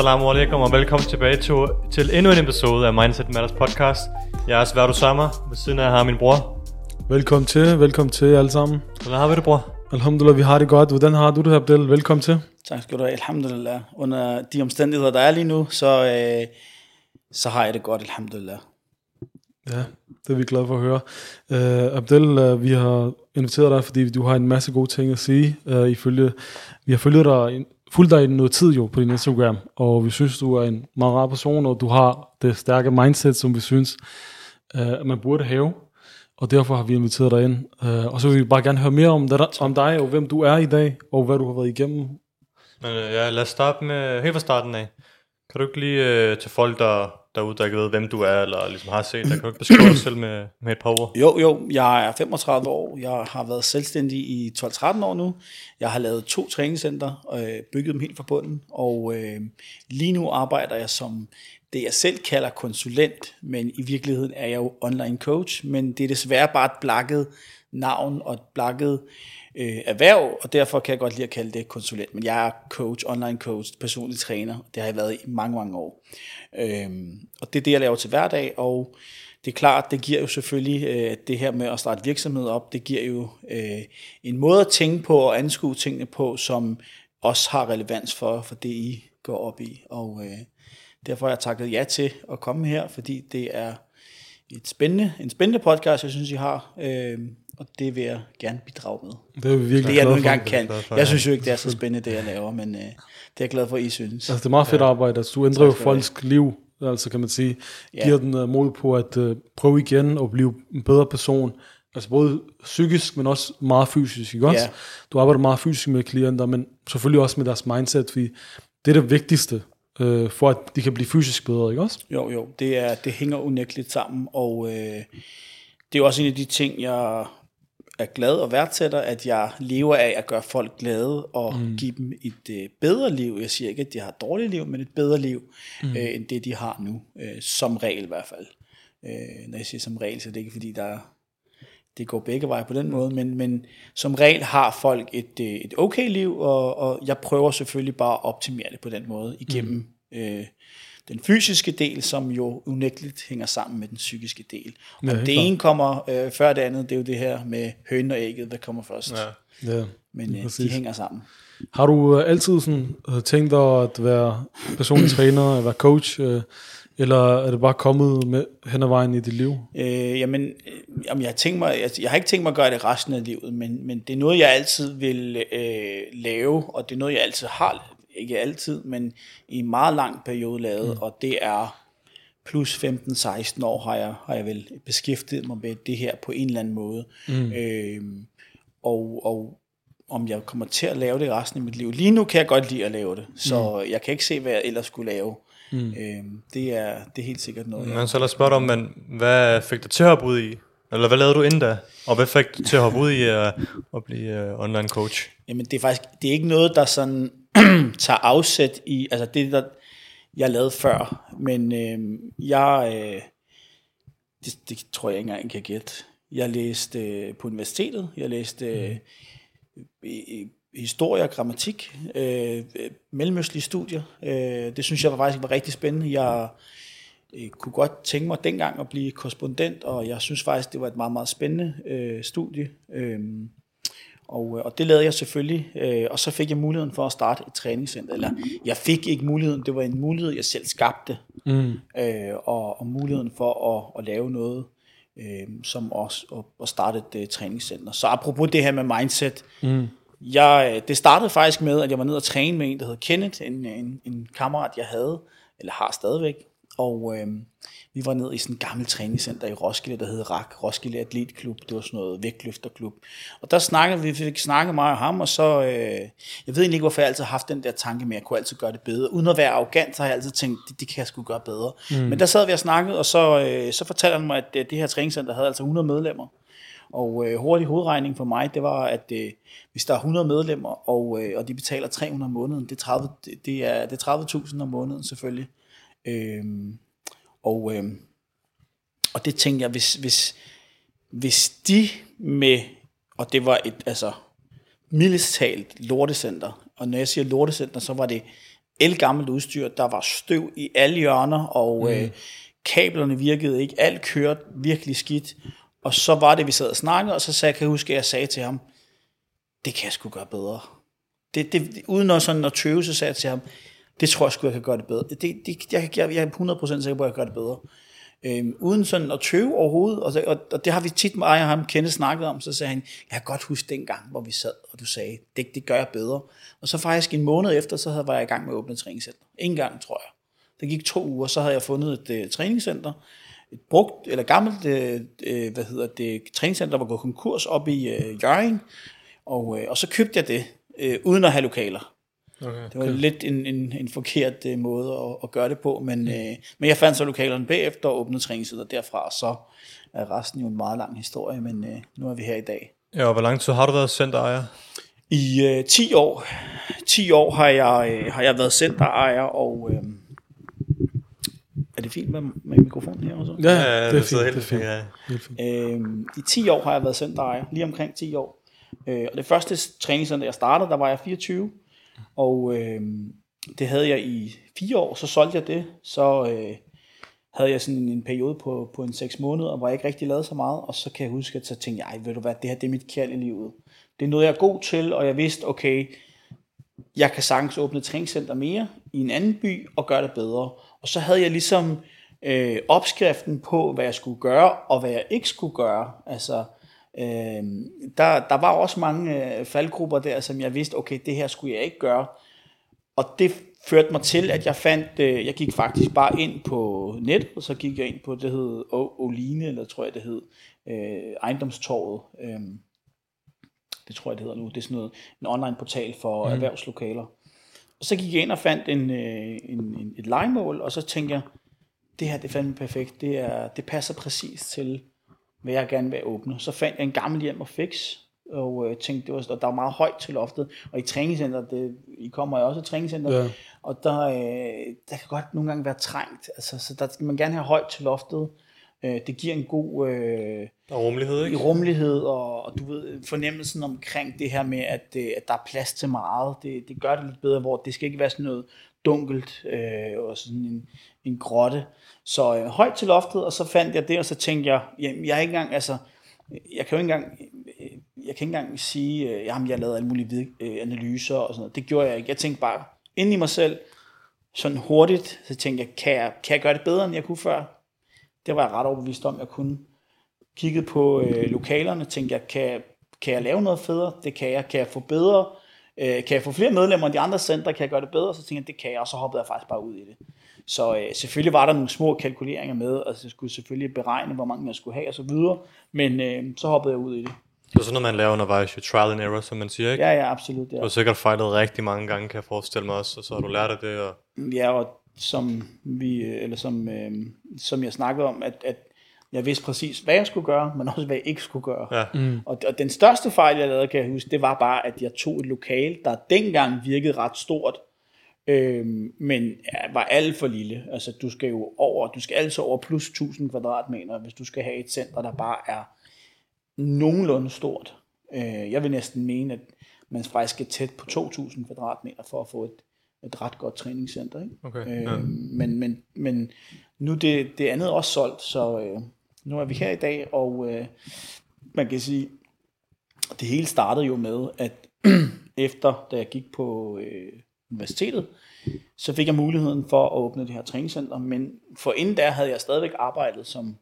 Assalamu alaikum og velkommen tilbage til, til endnu en episode af Mindset Matters podcast. Jeg er Svært Osama, ved siden af har min bror. Velkommen til, velkommen til alle sammen. Hvordan har vi det, bror? Alhamdulillah, vi har det godt. Hvordan har du det, Abdel? Velkommen til. Tak skal du have, alhamdulillah. Under de omstændigheder, der er lige nu, så, øh, så har jeg det godt, alhamdulillah. Ja, det er vi glade for at høre. Uh, Abdel, uh, vi har inviteret dig, fordi du har en masse gode ting at sige. Uh, ifølge, vi har følget dig, fulgt dig i noget tid jo på din Instagram, og vi synes, du er en meget rar person, og du har det stærke mindset, som vi synes, øh, man burde have. Og derfor har vi inviteret dig ind. Øh, og så vil vi bare gerne høre mere om, der, om dig, og hvem du er i dag, og hvad du har været igennem. Men øh, ja, lad os starte med helt fra starten af. Kan du ikke lige øh, til folk, der, derude, der ikke ved, hvem du er, eller ligesom har set, dig? kan du ikke beskrive dig selv med, med et par ord? Jo, jo, jeg er 35 år. Jeg har været selvstændig i 12-13 år nu. Jeg har lavet to træningscenter, øh, bygget dem helt fra bunden, og øh, lige nu arbejder jeg som det, jeg selv kalder konsulent, men i virkeligheden er jeg jo online coach, men det er desværre bare et blakket navn og et blakket øh, erhverv, og derfor kan jeg godt lide at kalde det konsulent. Men jeg er coach, online coach, personlig træner. Det har jeg været i mange, mange år. Øhm, og det er det, jeg laver til hverdag, og det er klart, det giver jo selvfølgelig øh, det her med at starte virksomhed op, det giver jo øh, en måde at tænke på og anskue tingene på, som også har relevans for, for det, I går op i. Og øh, derfor har jeg takket ja til at komme her, fordi det er et spændende, en spændende podcast, jeg synes, I har. Øh, og det vil jeg gerne bidrage med. Det er vi virkelig Det jeg nu engang kan. for, Jeg synes jo ikke, det er så spændende, det jeg laver, men øh, det er jeg glad for, at I synes. Altså, det er meget fedt arbejde. Altså, du ændrer jo folks liv, altså kan man sige. Ja. Giver den uh, mod på at uh, prøve igen og blive en bedre person. Altså både psykisk, men også meget fysisk, ikke også? Ja. Du arbejder meget fysisk med klienter, men selvfølgelig også med deres mindset, fordi det er det vigtigste, uh, for at de kan blive fysisk bedre, ikke også? Jo, jo, det, er, det hænger unægteligt sammen, og øh, det er jo også en af de ting, jeg er glad og værdsætter, at jeg lever af at gøre folk glade og mm. give dem et øh, bedre liv. Jeg siger ikke, at de har et dårligt liv, men et bedre liv, mm. øh, end det de har nu, øh, som regel i hvert fald. Øh, når jeg siger som regel, så er det ikke fordi, der er, det går begge veje på den måde, men, men som regel har folk et, øh, et okay liv, og, og jeg prøver selvfølgelig bare at optimere det på den måde igennem mm. øh, den fysiske del, som jo unægteligt hænger sammen med den psykiske del. Og Ja, det ene kommer øh, før det andet, det er jo det her med hønen og ægget, hvad kommer først. Ja. Ja. Men øh, de hænger sammen. Har du uh, altid sådan, uh, tænkt dig at være personlig træner, at være coach, uh, eller er det bare kommet med hen ad vejen i dit liv? Øh, jamen, øh, jamen, jeg, har tænkt mig, jeg, jeg har ikke tænkt mig at gøre det resten af livet, men, men det er noget, jeg altid vil øh, lave, og det er noget, jeg altid har, ikke altid, men i en meget lang periode lavet, mm. og det er plus 15-16 år har jeg, har jeg vel beskæftiget mig med det her på en eller anden måde. Mm. Øh, og, og om jeg kommer til at lave det resten af mit liv. Lige nu kan jeg godt lide at lave det, så mm. jeg kan ikke se, hvad jeg ellers skulle lave. Mm. Øh, det, er, det er helt sikkert noget, Men så lad os spørge dig om, men hvad fik dig til at hoppe ud i? Eller hvad lavede du inden da? Og hvad fik dig til at hoppe ud i uh, at blive uh, online coach? Jamen det er faktisk det er ikke noget, der sådan tager afsæt i, altså det der jeg lavede før, men øh, jeg, øh, det, det tror jeg ikke engang kan gætte. Jeg læste øh, på universitetet, jeg læste øh, historie og grammatik, øh, mellemøstlige studier. Øh, det synes jeg var faktisk var rigtig spændende. Jeg øh, kunne godt tænke mig dengang at blive korrespondent, og jeg synes faktisk, det var et meget, meget spændende øh, studie. Øh, og, øh, og det lavede jeg selvfølgelig, øh, og så fik jeg muligheden for at starte et træningscenter. Eller jeg fik ikke muligheden, det var en mulighed, jeg selv skabte. Mm. Øh, og, og muligheden for at, at lave noget, øh, som også at, at starte et uh, træningscenter. Så apropos det her med mindset, Mm. jeg, øh, det startede faktisk med, at jeg var nede og træne med en, der hed Kenneth, en, en, en kammerat, jeg havde, eller har stadigvæk. Og øh, vi var nede i sådan et gammelt træningscenter i Roskilde, der hed RAK, Roskilde Atletklub. Det var sådan noget vægtløfterklub. Og der snakkede vi, fik snakket mig og ham, og så, øh, jeg ved egentlig ikke, hvorfor jeg altid har haft den der tanke med, at jeg kunne altid gøre det bedre. Uden at være arrogant, så har jeg altid tænkt, det, det kan jeg sgu gøre bedre. Mm. Men der sad vi og snakkede, og så, øh, så fortalte han mig, at øh, det her træningscenter havde altså 100 medlemmer. Og øh, hurtig hovedregning for mig, det var, at øh, hvis der er 100 medlemmer, og, øh, og de betaler 300 om måneden, det er 30 det, det er, det er 30.000 om måneden selvfølgelig. Øhm, og, øhm, og det tænkte jeg, hvis, hvis, hvis de med, og det var et, altså, mildest talt lortecenter, og når jeg siger lortecenter, så var det elgammelt udstyr, der var støv i alle hjørner, og mm. øh, kablerne virkede ikke, alt kørte virkelig skidt. Og så var det, vi sad og snakkede, og så sagde, kan jeg huske, at jeg sagde til ham, det kan jeg sgu gøre bedre. Det, det, uden at, sådan at tøve, så sagde jeg til ham, det tror jeg sgu, jeg kan gøre det bedre. Det, det, jeg, jeg, jeg er 100% sikker på, at jeg kan gøre det bedre. Øhm, uden sådan at tøve overhovedet, og, og, og det har vi tit med og ham kende snakket om, så sagde han, jeg kan godt huske den gang, hvor vi sad, og du sagde, det, det gør jeg bedre. Og så faktisk en måned efter, så havde, var jeg i gang med at åbne et træningscenter. En gang, tror jeg. Det gik to uger, så havde jeg fundet et uh, træningscenter, et brugt, eller gammelt, uh, hvad hedder det, træningscenter, der var gået konkurs op i uh, Jørgen, og, uh, og så købte jeg det, uh, uden at have lokaler. Okay, det var okay. lidt en, en, en forkert uh, måde at, at gøre det på, men, mm. uh, men jeg fandt så lokalerne bagefter og åbnede træningscenter derfra, og så er resten jo en meget lang historie, men uh, nu er vi her i dag. Ja, og hvor lang tid har du været centerejer? I uh, 10 år. 10 år har jeg, uh, har jeg været centerejer, og uh, er det fint med, med mikrofonen her også? Ja, ja det, det er fint. Helt, det er fint. Ja. Helt fint. Uh, I 10 år har jeg været centerejer, lige omkring 10 år. Uh, og det første træningscenter, jeg startede, der var jeg 24, og øh, det havde jeg i fire år, så solgte jeg det. Så øh, havde jeg sådan en periode på, på en seks måneder, hvor jeg ikke rigtig lavede så meget. Og så kan jeg huske, at så tænkte jeg, ved du hvad, det her det er mit kald i livet. Det er noget, jeg er god til, og jeg vidste, okay, jeg kan sagtens åbne et træningscenter mere i en anden by og gøre det bedre. Og så havde jeg ligesom øh, opskriften på, hvad jeg skulle gøre, og hvad jeg ikke skulle gøre. Altså, Øh, der, der var også mange øh, faldgrupper der, som jeg vidste, okay, det her skulle jeg ikke gøre. Og det førte mig til, at jeg fandt, øh, jeg gik faktisk bare ind på net, og så gik jeg ind på, det hed Oline, eller tror jeg det hed, øh, ejendomstorvet. Øh, det tror jeg det hedder nu, det er sådan noget, en online portal for mm. erhvervslokaler. Og så gik jeg ind og fandt en, øh, en, en, et legemål, og så tænkte jeg, det her det er fandme perfekt, det, er, det passer præcis til, hvad jeg gerne vil åbne. Så fandt jeg en gammel hjem og fix, og øh, tænkte, det var, der var meget højt til loftet, og i træningscenter, det, I kommer jo også i træningscenter, ja. og der, øh, der kan godt nogle gange være trængt, altså, så der skal man gerne have højt til loftet, øh, det giver en god øh, og rummelighed, ikke? rummelighed og, og du ved, fornemmelsen omkring det her med, at, øh, at der er plads til meget, det, det gør det lidt bedre, hvor det skal ikke være sådan noget dunkelt øh, og sådan en, en grotte. Så øh, højt til loftet, og så fandt jeg det, og så tænkte jeg, jamen, jeg er ikke engang, altså, jeg kan jo ikke engang, øh, jeg kan ikke engang sige, øh, jamen, jeg lavede alle mulige øh, analyser og sådan noget. Det gjorde jeg ikke. Jeg tænkte bare ind i mig selv, sådan hurtigt, så tænkte jeg, kan jeg, kan jeg gøre det bedre, end jeg kunne før? Det var jeg ret overbevist om, jeg kunne. Kiggede på øh, lokalerne, tænkte jeg, kan, kan jeg lave noget federe? Det kan jeg. Kan jeg få bedre? Øh, kan jeg få flere medlemmer end de andre centre? Kan jeg gøre det bedre? Så tænkte jeg, det kan jeg, og så hoppede jeg faktisk bare ud i det. Så øh, selvfølgelig var der nogle små kalkuleringer med, altså jeg skulle selvfølgelig beregne, hvor mange jeg skulle have og så videre, men øh, så hoppede jeg ud i det. Det er sådan noget, man laver undervejs, jo trial and error, som man siger, ikke? Ja, ja, absolut. Ja. Du har sikkert fejlet rigtig mange gange, kan jeg forestille mig også, og så har du lært af det. Og... Ja, og som, vi, eller som, øh, som jeg snakkede om, at, at jeg vidste præcis, hvad jeg skulle gøre, men også hvad jeg ikke skulle gøre. Ja. Mm. Og, og den største fejl, jeg lavede, kan jeg huske, det var bare, at jeg tog et lokal, der dengang virkede ret stort, øh, men ja, var alt for lille. Altså, du skal jo over, du skal altså over plus 1000 kvadratmeter, hvis du skal have et center, der bare er nogenlunde stort. Øh, jeg vil næsten mene, at man faktisk skal tæt på 2000 kvadratmeter for at få et, et ret godt træningscenter. Ikke? Okay, øh, ja. men, men, men nu det, det andet er også solgt, så øh, nu er vi her i dag, og øh, man kan sige, det hele startede jo med, at efter da jeg gik på øh, universitetet, så fik jeg muligheden for at åbne det her træningscenter, men for inden der havde jeg stadigvæk arbejdet som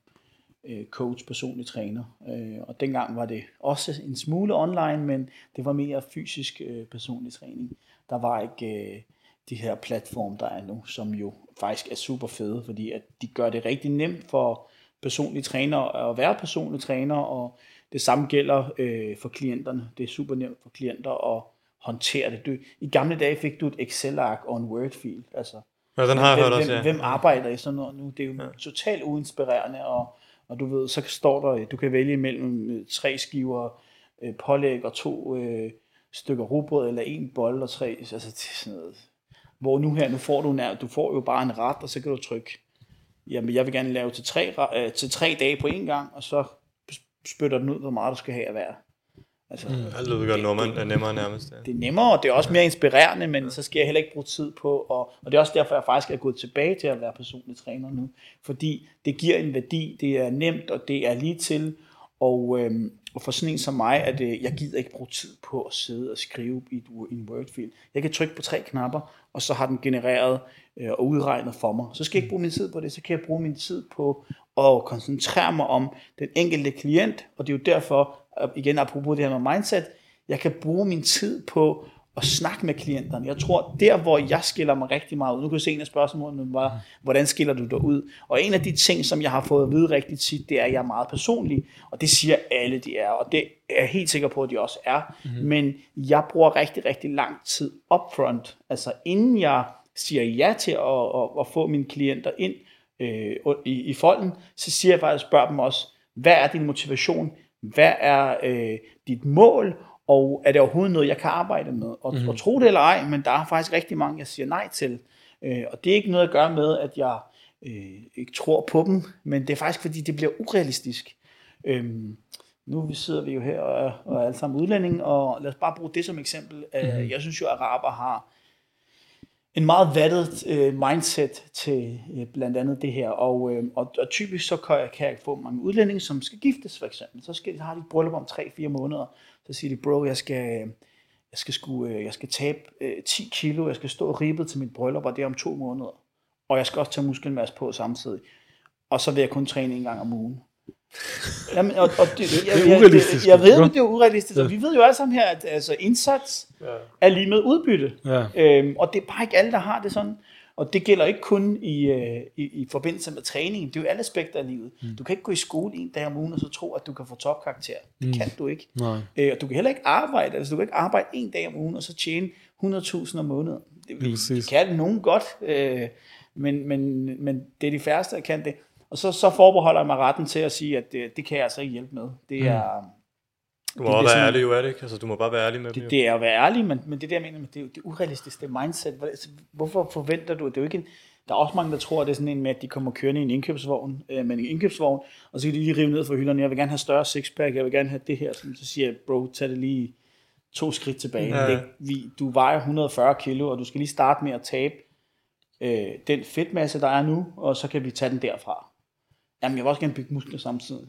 øh, coach, personlig træner, øh, og dengang var det også en smule online, men det var mere fysisk øh, personlig træning. Der var ikke øh, de her platform, der er nu, som jo faktisk er super fede, fordi at de gør det rigtig nemt for personlige træner at være personlige træner, og det samme gælder øh, for klienterne. Det er super nemt for klienter at håndtere det. Du, I gamle dage fik du et Excel-ark og en Word-fil. Altså, ja, den har jeg hørt også, ja. Hvem arbejder i sådan noget nu? Det er jo ja. totalt uinspirerende, og, og du ved, så står der, du kan vælge mellem øh, tre skiver øh, pålæg og to øh, stykker rugbrød, eller en bold og tre, altså det er sådan noget. Hvor nu her, nu får du, nær, du får jo bare en ret, og så kan du trykke, jamen jeg vil gerne lave til tre, øh, til tre dage på en gang, og så spytter den ud, hvor meget du skal have at være. Altså, Mm. Det lyder godt nemmere, nemmere nærmest. Ja. det er nemmere, og det er også mere inspirerende, men så skal jeg heller ikke bruge tid på, og, og det er også derfor, jeg faktisk er gået tilbage til at være personlig træner nu, fordi det giver en værdi, det er nemt, og det er lige til, og, øhm, og for sådan en som mig, at øh, jeg gider ikke bruge tid på at sidde og skrive i, et, i en Word-fil. Jeg kan trykke på tre knapper, og så har den genereret øh, og udregnet for mig. Så skal jeg ikke bruge min tid på det, så kan jeg bruge min tid på at koncentrere mig om den enkelte klient, og det er jo derfor, igen apropos det her med mindset, jeg kan bruge min tid på at snakke med klienterne. Jeg tror, der hvor jeg skiller mig rigtig meget ud, nu kan du se en af spørgsmålene, var, hvordan skiller du dig ud? Og en af de ting, som jeg har fået at vide rigtig tit, det er, at jeg er meget personlig, og det siger alle, de er, og det er jeg helt sikker på, at de også er. Mm-hmm. Men jeg bruger rigtig, rigtig lang tid upfront, altså inden jeg siger ja til at, at, at få mine klienter ind øh, i, i folden, så siger jeg faktisk, spørger dem også, hvad er din motivation? Hvad er øh, dit mål? Og er det overhovedet noget, jeg kan arbejde med? Og, mm. og tro det eller ej, men der er faktisk rigtig mange, jeg siger nej til. Øh, og det er ikke noget at gøre med, at jeg øh, ikke tror på dem, men det er faktisk, fordi det bliver urealistisk. Øh, nu sidder vi jo her og er, og er alle sammen udlændinge, og lad os bare bruge det som eksempel. Mm. Jeg synes jo, at araber har en meget vattet øh, mindset til øh, blandt andet det her. Og, øh, og, og typisk så kan jeg, kan jeg få mange udlændinge, som skal giftes for eksempel. Så skal, har de et bryllup om 3-4 måneder. Så siger de, bro, jeg skal, jeg skal, sku, øh, jeg skal tabe øh, 10 kilo, jeg skal stå ribbet til mit bryllup, og det er om to måneder. Og jeg skal også tage muskelmasse på samtidig. Og så vil jeg kun træne en gang om ugen. Jamen, og, og det, jeg, det er urealistisk. Jeg, jeg, ved, det er urealistisk. Ja. Og vi ved jo alle sammen her, at altså, indsats ja. er lige med udbytte. Ja. Øhm, og det er bare ikke alle, der har det sådan. Og det gælder ikke kun i, øh, i, i forbindelse med træning. Det er jo alle aspekter af livet. Mm. Du kan ikke gå i skole en dag om ugen og så tro, at du kan få topkarakter. Det mm. kan du ikke. Nej. Øh, og du kan heller ikke arbejde. Altså, du kan ikke arbejde en dag om ugen og så tjene 100.000 om måneden. Det, det, det kan nogen godt, øh, men, men, men det er de færreste, der kan det. Og så, så forbeholder jeg mig retten til at sige, at det, det kan jeg altså ikke hjælpe med. Det er... Mm. Du må det, være ærlig, jo er det ikke? Altså, du må bare være ærlig med det, dem. Det er at være ærlig, men, men det der, jeg mener, det er, det er urealistisk, det er mindset. Altså, hvorfor forventer du, det er jo ikke en, der er også mange, der tror, at det er sådan en med, at de kommer kørende i en indkøbsvogn, øh, men en indkøbsvogn, og så kan de lige rive ned fra hylderne, jeg vil gerne have større sixpack, jeg vil gerne have det her, så siger jeg, bro, tag det lige to skridt tilbage. Ja. Det, vi, du vejer 140 kilo, og du skal lige starte med at tabe øh, den fedtmasse, der er nu, og så kan vi tage den derfra. Jamen, jeg vil også gerne bygge muskler samtidig.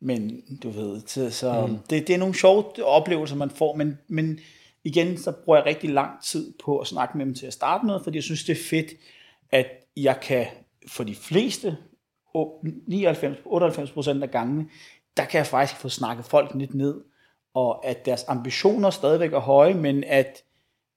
Men du ved, så, så mm. det, det er nogle sjove oplevelser, man får, men, men igen, så bruger jeg rigtig lang tid på at snakke med dem til at starte med, fordi jeg synes, det er fedt, at jeg kan, for de fleste, 99-98% af gangene, der kan jeg faktisk få snakket folk lidt ned, og at deres ambitioner stadigvæk er høje, men at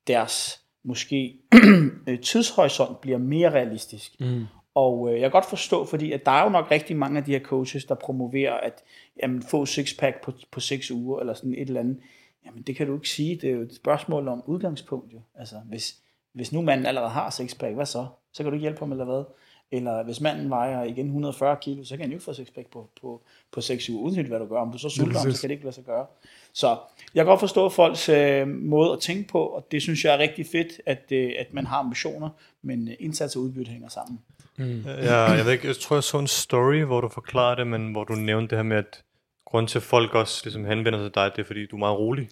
deres måske tidshorisont bliver mere realistisk. Mm. Og øh, jeg kan godt forstå, fordi at der er jo nok rigtig mange af de her coaches, der promoverer, at jamen, få sixpack på, på seks uger, eller sådan et eller andet. Jamen det kan du ikke sige, det er jo et spørgsmål om udgangspunkt jo. Altså hvis, hvis nu manden allerede har sixpack, hvad så? Så kan du ikke hjælpe ham eller hvad? Eller hvis manden vejer igen 140 kilo, så kan han jo ikke få sixpack på, på, på 6 uger, uden hvad du gør. Om du så sulter ham, så kan det ikke lade sig gøre. Så jeg kan godt forstå folks øh, måde at tænke på, og det synes jeg er rigtig fedt, at, øh, at man har ambitioner, men indsats og udbytte hænger sammen. Mm. Ja, jeg, ved ikke, jeg tror, jeg så en story, hvor du forklarede det, men hvor du nævnte det her med, at grund til, at folk også ligesom henvender sig til dig, det er, fordi du er meget rolig.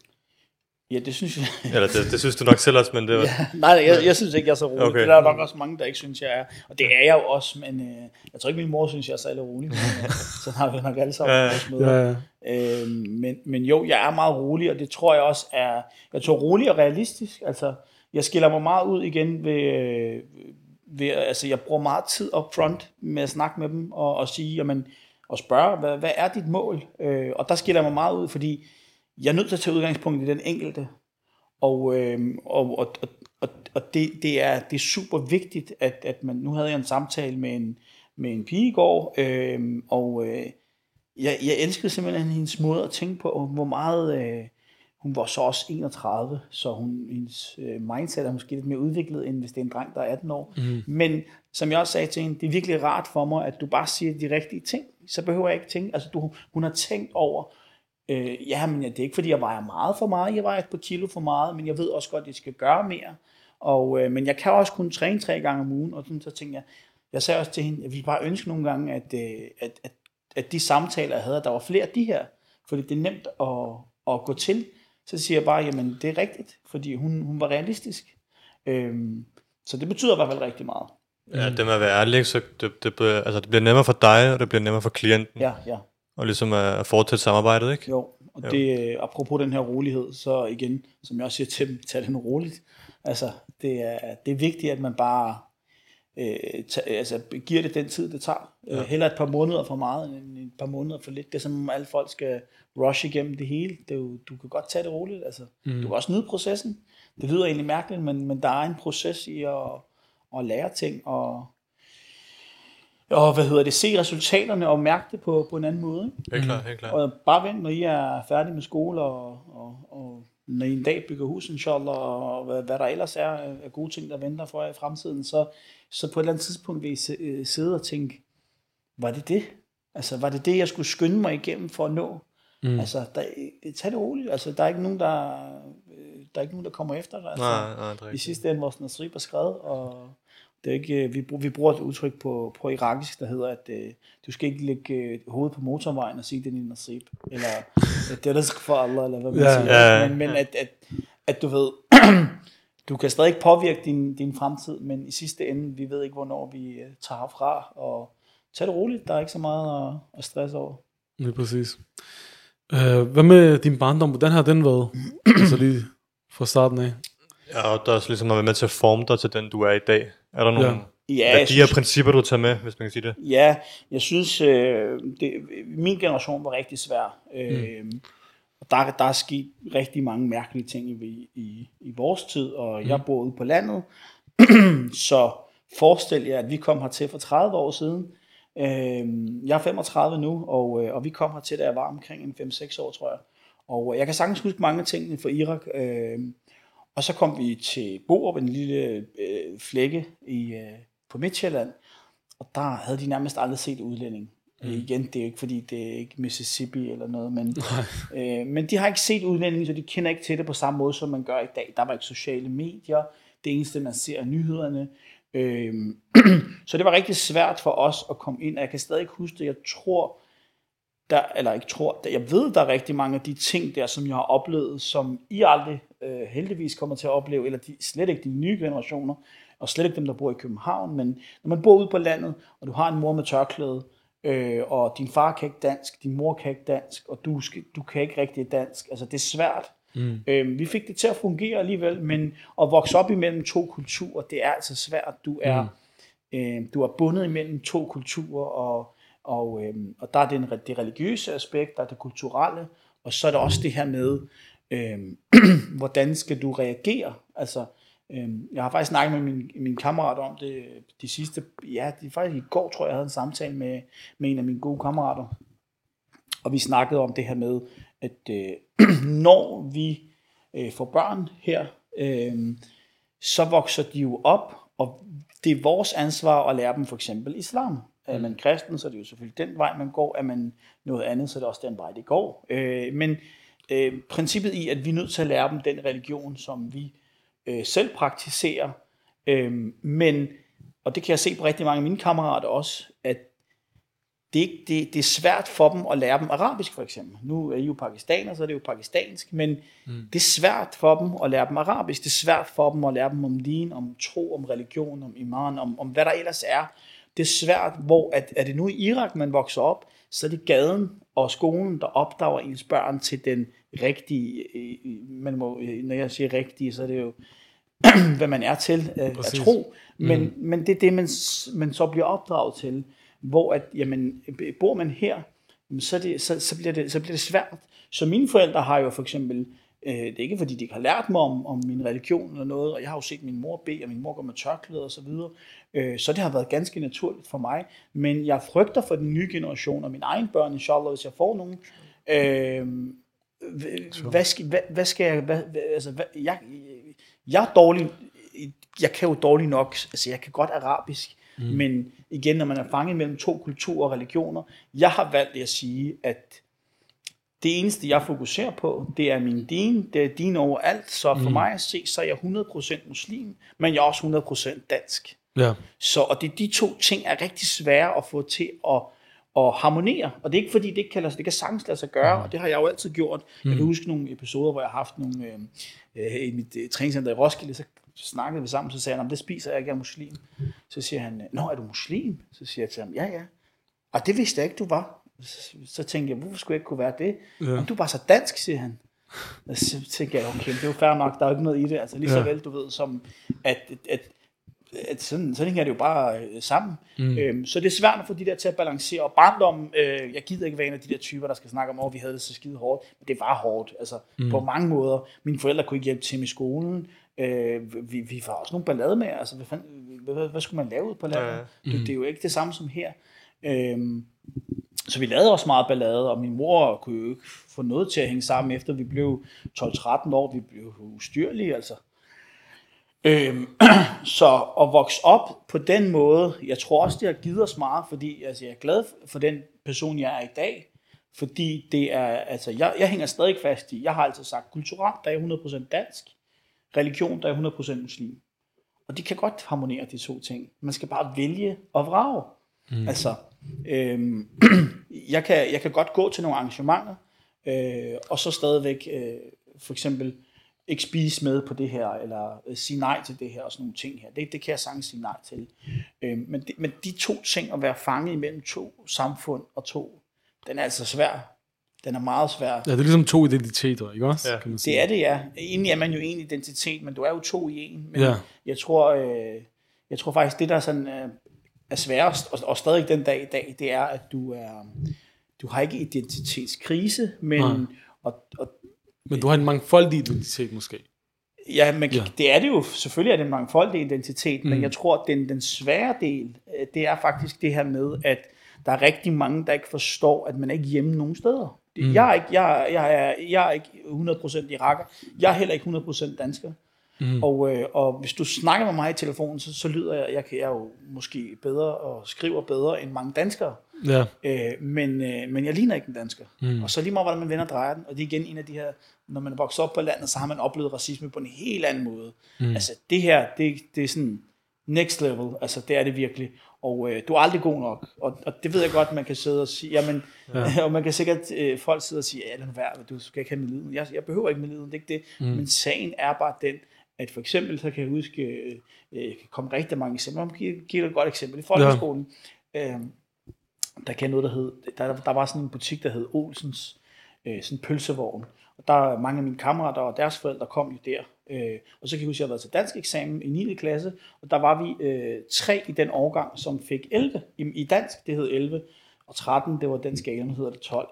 Ja, det synes jeg. Eller det, det synes du nok selv også, men det var... Ja, nej, jeg, jeg synes ikke, jeg er så rolig. Okay. Det er der nok også mange, der ikke synes, jeg er. Og det er jeg jo også, men øh, jeg tror ikke, min mor synes, jeg er særlig rolig. Men, øh, så har vi nok alle sammen ja, vores møder. Ja, ja. Øh, men, men jo, jeg er meget rolig, og det tror jeg også er... Jeg tror rolig og realistisk. Altså, jeg skiller mig meget ud igen ved, øh, ved, altså jeg bruger meget tid up front med at snakke med dem og, og sige, jamen, og spørge, hvad, hvad er dit mål? Øh, og der skiller jeg mig meget ud, fordi jeg er nødt til at tage udgangspunkt i den enkelte. Og, øh, og, og, og, og det, det, er, det er super vigtigt, at, at man, nu havde jeg en samtale med en, med en pige i går, øh, og øh, jeg, jeg elskede simpelthen hendes måde at tænke på, hvor meget... Øh, hun var så også 31, så hun, hendes øh, mindset er måske lidt mere udviklet, end hvis det er en dreng, der er 18 år. Mm. Men som jeg også sagde til hende, det er virkelig rart for mig, at du bare siger de rigtige ting. Så behøver jeg ikke tænke, altså du, hun har tænkt over, øh, ja, men det er ikke fordi, jeg vejer meget for meget, jeg vejer et par kilo for meget, men jeg ved også godt, at jeg skal gøre mere. Og, øh, men jeg kan også kun træne tre gange om ugen, og sådan, så tænker jeg, jeg sagde også til hende, at vi bare ønsker nogle gange, at, øh, at, at, at de samtaler, jeg havde, at der var flere af de her, fordi det er nemt at at gå til, så siger jeg bare, jamen det er rigtigt, fordi hun, hun var realistisk. Øhm, så det betyder i hvert fald rigtig meget. Ja, det med at være ærlig, så det, det, bliver, altså, det bliver nemmere for dig, og det bliver nemmere for klienten. Ja, ja. Og ligesom at, at fortsætte samarbejdet, ikke? Jo, og Jo. det, øh, apropos den her rolighed, så igen, som jeg også siger til dem, tag den roligt. Altså, det er, det er vigtigt, at man bare øh, ta, altså, giver det den tid, det tager. Ja. Øh, heller et par måneder for meget, end et par måneder for lidt. Det er som om alle folk skal rush igennem det hele. Det er jo, du kan godt tage det roligt. Altså. Mm. Du kan også nyde processen. Det lyder egentlig mærkeligt, men, men der er en proces i at, at lære ting, og, og hvad hedder det, se resultaterne og mærke det på, på en anden måde. Ikke? Helt klart, helt klart. Og bare vent, når I er færdige med skole, og, og, og når I en dag bygger hus, inshallah, og hvad, hvad der ellers er af gode ting, der venter for jer i fremtiden, så, så på et eller andet tidspunkt vil I øh, sidde og tænke, var det det? Altså, var det det, jeg skulle skynde mig igennem for at nå? Mm. Altså, der, tag det roligt. Altså, der er ikke nogen, der, øh, der, er ikke nogen, der kommer efter dig. Altså, Nej, nej, det I sidste ende, vores nasrib er skrevet, og det er ikke, øh, vi, vi bruger et udtryk på, på irakisk, der hedder, at øh, du skal ikke lægge øh, hovedet på motorvejen og sige, det er din nasrib, eller at det er rizq for Allah, eller hvad man Ja. ja, siger. Ja. Men, men at, at, at du ved, du kan stadig ikke påvirke din, din fremtid, men i sidste ende, vi ved ikke, hvornår vi øh, tager herfra, og tag det roligt, der er ikke så meget at, at stresse over. Lige præcis. Uh, hvad med din barndom? Hvordan har den været? altså lige fra starten af. Ja, og der er også ligesom at være med til at forme dig til den, du er i dag. Er der nogle Ja. jeg værdier og principper, du tager med, hvis man kan sige det? Ja, jeg synes, øh, det, min generation var rigtig svær. Øh, og der, der er sket rigtig mange mærkelige ting i, i, i vores tid, og jeg bor ude på landet. så forestil jer, at vi kom hertil for 30 år siden. Øh, jeg er 35 nu, og, øh, og vi kom hertil, da jeg var omkring en 5-6 år, tror jeg. Og jeg kan sagtens huske mange ting fra Irak. Øh, og så kom vi til Borup, en lille øh, flække i, øh, på Midtjylland. Og der havde de nærmest aldrig set udlænding. Mm. Igen, det er jo ikke fordi, det er ikke Mississippi eller noget, men, øh, men de har ikke set udlænding, så de kender ikke til det på samme måde, som man gør i dag. Der var ikke sociale medier. Det eneste, man ser, er nyhederne. Øh, så det var rigtig svært for os at komme ind. Og Jeg kan stadig ikke huske det. Jeg tror, der, eller ikke tror, der, jeg ved, der er rigtig mange af de ting der, som jeg har oplevet, som I aldrig øh, heldigvis kommer til at opleve, eller de, slet ikke de nye generationer, og slet ikke dem, der bor i København, men når man bor ude på landet, og du har en mor med tørklæde, øh, og din far kan ikke dansk, din mor kan ikke dansk, og du, skal, du kan ikke rigtig dansk, altså det er svært. Mm. Øh, vi fik det til at fungere alligevel, men at vokse op imellem to kulturer, det er altså svært. Du er, mm. øh, du er bundet imellem to kulturer, og og, øh, og der er det, det religiøse aspekt, der er det kulturelle, og så er der også det her med, øh, hvordan skal du reagere? Altså, øh, jeg har faktisk snakket med min, min kammerat om det øh, de sidste, ja, det er faktisk i går, tror jeg, jeg havde en samtale med, med en af mine gode kammerater, og vi snakkede om det her med, at øh, når vi øh, får børn her, øh, så vokser de jo op, og det er vores ansvar at lære dem for eksempel islam. Er man kristen, så er det jo selvfølgelig den vej, man går. Er man noget andet, så er det også den vej, det går. Øh, men øh, princippet i, at vi er nødt til at lære dem den religion, som vi øh, selv praktiserer. Øh, men, og det kan jeg se på rigtig mange af mine kammerater også, at det, er ikke- det, det er svært for dem at lære dem arabisk for eksempel. Nu er I jo pakistaner, så er det jo pakistansk, men mm. det er svært for dem at lære dem arabisk. Det er svært for dem at lære dem om din, om tro, om religion, om iman, om, om hvad der ellers er. Det er svært, hvor at, er det nu i Irak, man vokser op, så er det gaden og skolen, der opdager ens børn til den rigtige, øh, øh, man må, øh, når jeg siger rigtige, så er det jo, hvad man er til at tro. Men, mm. men det er det, man, man så bliver opdraget til. Hvor at, jamen, bor man her, så, det, så, så, bliver det, så bliver det svært. Så mine forældre har jo for eksempel, det er ikke fordi, de ikke har lært mig om, om min religion eller noget, og jeg har jo set min mor bede, og min mor går med tørklæde og så videre, øh, så det har været ganske naturligt for mig. Men jeg frygter for den nye generation og mine egne børn, inshallah, hvis jeg får nogen. Øh, Hva- hvad skal, hvad, hvad skal jeg, hvad, altså, hvad, jeg, jeg er dårlig, jeg kan jo dårligt nok, altså jeg kan godt arabisk, mm. men igen, når man er fanget mellem to kulturer og religioner, jeg har valgt at sige, at det eneste, jeg fokuserer på, det er min din, det er din overalt, så for mm. mig at se, så er jeg 100% muslim, men jeg er også 100% dansk. Ja. Så, og det, de to ting er rigtig svære at få til at, og harmonere. Og det er ikke fordi, det ikke kan, lade det kan sagtens lade sig gøre, og det har jeg jo altid gjort. Jeg Mm. kan huske nogle episoder, hvor jeg har haft nogle, øh, øh, i mit øh, træningscenter i Roskilde, så snakkede vi sammen, så sagde han, "Nå, det spiser jeg ikke, jeg er muslim. Så siger han, Nå, er du muslim? Så siger jeg til ham, ja, ja. Og det vidste jeg ikke, du var. Så, så tænkte jeg, hvorfor skulle jeg ikke kunne være det? Ja. Ja. du er bare så dansk, siger han. Og så tænkte jeg, okay, det er jo fair nok, der er jo ikke noget i det. Altså lige så Ja. vel, du ved, som at, at, at sådan, sådan hænger det jo bare øh, sammen. Mm. Øhm, så det er svært at få de der til at balancere. Og barndommen, øh, jeg gider ikke være en af de der typer, der skal snakke om, at vi havde det så skide hårdt. Men det var hårdt, altså mm. på mange måder. Mine forældre kunne ikke hjælpe til med skolen. Øh, vi, vi var også nogle ballade med. Altså, hvad, fanden, hvad, hvad, hvad skulle man lave ude på landet? Ja. Ja. Det, det er jo ikke det samme som her. Øhm, så vi lavede også meget ballade, og min mor kunne jo ikke få noget til at hænge sammen, efter vi blev 12-13 år. Vi blev ustyrlige, altså. Øhm, så at vokse op på den måde, jeg tror også, det har givet os meget, fordi altså, jeg er glad for den person, jeg er i dag. Fordi det er, altså, jeg, jeg hænger stadig fast i, jeg har altid sagt, kulturelt, der er jeg 100% dansk, religion, der er jeg 100% muslim. Og de kan godt harmonere, de to ting. Man skal bare vælge og vrage. Mm. Altså, øhm, jeg, kan, jeg kan godt gå til nogle arrangementer, øh, og så stadigvæk øh, for eksempel ikke spise med på det her, eller øh, sige nej til det her, og sådan nogle ting her. Det, det kan jeg sagtens sige nej til. Øh, men, det, men de to ting, at være fanget imellem to samfund og to, den er altså svær. Den er meget svær. Ja, det er ligesom to identiteter, ikke også? Ja. Kan man sige. Det er det, ja. Egentlig er man jo en identitet, men du er jo to i en. Men Ja. jeg, tror, øh, jeg tror faktisk, det der sådan, øh, er sværest, og, og stadig den dag i dag, det er, at du er du har ikke identitetskrise, men Nej. og, og, Men du har en mangfoldig identitet måske. ja, men Ja. ja. det er det jo, selvfølgelig er det en mangfoldig identitet, mm. men jeg tror, at den, den svære del, øh, det er faktisk det her med, at der er rigtig mange, der ikke forstår, at man er ikke hjemme nogen steder. Mm. Jeg, er ikke, jeg, jeg, er, jeg er ikke 100% iraker. Jeg er heller ikke 100% dansker. Mm. Og, øh, og hvis du snakker med mig i telefonen, så, så lyder jeg, jeg, kan, jeg er jo måske bedre og skriver bedre end mange danskere. Ja. Øh, men, øh, men jeg ligner ikke en dansker. Mm. Og så lige meget, hvordan man vender og drejer den, og det er igen en af de her, når man er vokset op på landet, så har man oplevet racisme på en helt anden måde. Mm. Altså det her, det, det er sådan next level, altså det er det virkelig. Og øh, du er aldrig god nok. Og, og det ved jeg godt, man kan sidde og sige, jamen, ja. og man kan sikkert, øh, folk sidder og sige, ja, det er værd, du skal ikke have med liden. Jeg, jeg behøver ikke med liden, det er ikke det. Mm. Men sagen er bare den, at for eksempel, så kan jeg huske, øh, øh, kan komme rigtig mange eksempler. Jeg giver, et godt eksempel. I folkeskolen, ja. øh, der kan noget, der hed, der, der var sådan en butik, der hed Olsens, øh, sådan en pølsevogn. Og der er mange af mine kammerater og deres forældre kom jo der. Øh, og så kan jeg huske, at jeg været til dansk eksamen i 9. klasse, og der var vi øh, tre i den årgang, som fik 11 i, i dansk, det hed 11, og 13, det var den skala, nu hedder det 12.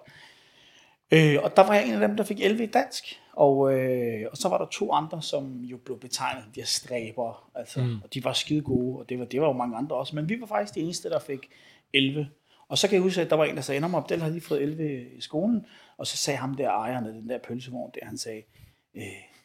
Øh, og der var jeg en af dem, der fik 11 i dansk. Og, øh, og så var der to andre, som jo blev betegnet de her stræber. Altså, mm. Og de var skide gode, og det var, det var jo mange andre også. Men vi var faktisk de eneste, der fik 11. Og så kan jeg huske, at der var en, der sagde, at Abdel har lige fået 11 i skolen. Og så sagde ham der ejeren af den der pølsevogn der, han sagde, øh,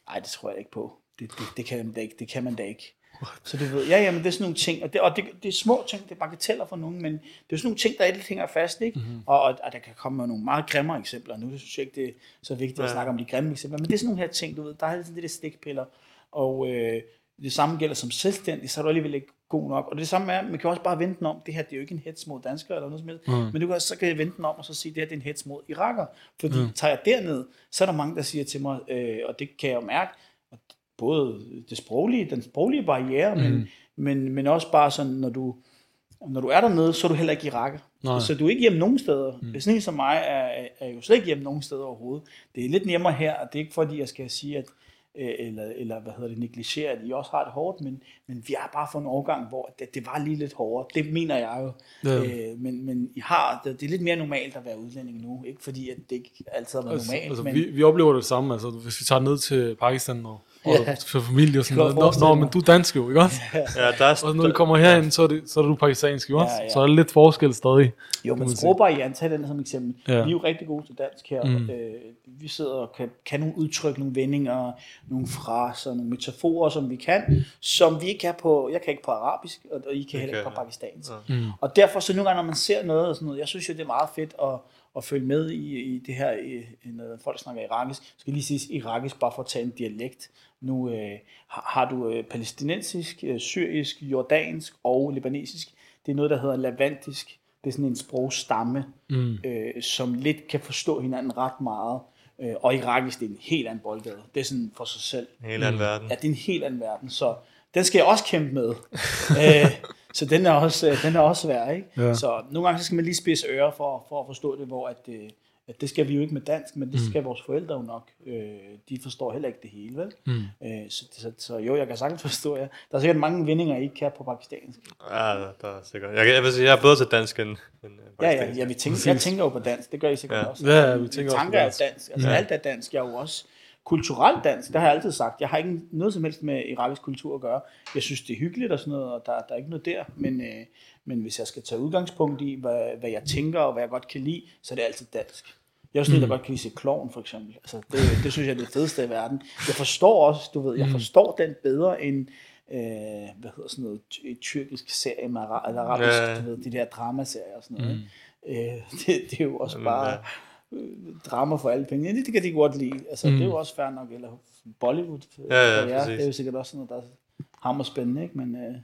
nej, det tror jeg ikke på. Det, det, det, kan man da ikke. Det kan man da ikke. Så du ved, ja, ja, men det er sådan nogle ting, og det, og det, det er små ting, det er bagateller for nogen, men det er jo sådan nogle ting, der lidt hænger fast, ikke? Mm-hmm. Og, og, og, der kan komme nogle meget grimmere eksempler, nu synes jeg ikke, det er så vigtigt at Ja. snakke om de grimme eksempler, men det er sådan nogle her ting, du ved, der er sådan det der stikpiller, og øh, det samme gælder som selvstændig, så er du alligevel ikke god nok, og det samme er, man kan også bare vente den om, det her, det er jo ikke en hets mod danskere eller noget som helst, mm. men du kan også, så kan jeg vente den om, og så sige, det her, det er en hets mod iraker, fordi mm. tager jeg derned, så er der mange, der siger til mig, øh, og det kan jeg jo mærke, at både det sproglige, den sproglige barriere, mm. men, men, men også bare sådan, når du, når du er dernede, så er du heller ikke iraker. Nej. Så du er ikke hjemme nogen steder. Mm. Sådan en som mig er, er jo slet ikke hjemme nogen steder overhovedet. Det er lidt nemmere her, og det er ikke fordi, jeg skal sige, at øh, eller, eller hvad hedder det, negligere, at I også har det hårdt, men, men vi har bare fået en overgang, hvor det, det var lige lidt hårdere. Det mener jeg jo. Ja. Øh, men, men I har, det, det er lidt mere normalt at være udlænding nu, ikke fordi at det ikke altid har været Altså, normalt, altså, men vi, vi oplever det samme, altså hvis vi tager ned til Pakistan og, og Ja. for familie og sådan noget. Nå, nå, men du er dansk jo, ikke også? Ja, der er, Og når du kommer herind, så er, det, så er du pakistansk, ikke også? Ja, ja. Så er der lidt forskel stadig. Jo, men sprogbarrieren, tag den som eksempel. Ja. Vi er jo rigtig gode til dansk her. Mm. Øh, vi sidder og kan, kan nogle udtryk, nogle vendinger, nogle fraser, nogle metaforer, som vi kan, som vi ikke kan på, jeg kan ikke på arabisk, og, og I kan heller ikke på pakistansk. Ja. Mm. Og derfor, så nogle gange, når man ser noget og sådan noget, jeg synes jo, det er meget fedt at, at følge med i, i det her, i, når folk snakker irakisk. Jeg skal lige sige irakisk, bare for at tage en dialekt. Nu øh, har, har du øh, palæstinensisk, øh, syrisk, jordansk og libanesisk. Det er noget, der hedder lavantisk. det er sådan en sprogstamme, mm. øh, som lidt kan forstå hinanden ret meget. Øh, og irakisk, det er en helt anden boldgade. Det er sådan for sig selv. En helt anden verden. Ja, det er en helt anden verden, så den skal jeg også kæmpe med. øh, så den er også, øh, den er også svær, ikke? Ja. Så nogle gange så skal man lige spidse ører for, for at forstå det, hvor at, øh, at det skal vi jo ikke med dansk, men det skal vores forældre jo nok. Øh, de forstår heller ikke det hele, vel? Mm. Øh, så, så, så jo, jeg kan sagtens forstå, ja. Der er sikkert mange vendinger, I ikke kan på pakistansk. Ja, der er sikkert. Jeg, kan- jeg vil sige, jeg er bedre til dansk end, end øh, Ja, ja, pakistansk. ja vi tænker, jeg tænker jo på dansk, det gør I sikkert Ja. også. Ja, ja, vi tænker også på tanker er dansk. dansk, altså alt er dansk. Jeg er jo også kulturelt dansk, det har jeg altid sagt. Jeg har ikke noget som helst med irakisk kultur at gøre. Jeg synes, det er hyggeligt og sådan noget, og der, der er ikke noget der. Men, øh, men hvis jeg skal tage udgangspunkt i, hvad, hvad jeg tænker og hvad jeg godt kan lide, så er det altid dansk. Jeg er mm. der godt kan lide se klovn, for eksempel. Altså, det, det synes jeg er det fedeste i verden. Jeg forstår også, du ved, jeg forstår den bedre end, øh, hvad hedder sådan noget, ty- tyrkisk serie med eller arabisk, ja. du ved, de der dramaserier og sådan noget. Mm. Øh, det, det er jo også bare ja. Øh, drama for alle penge. Ja, det, det kan de godt lide. Altså, mm. det er jo også fair nok. Eller Bollywood. Ja, ja, præcis. Det er jo sikkert også sådan noget, der er hammer spændende, ikke? Men, øh,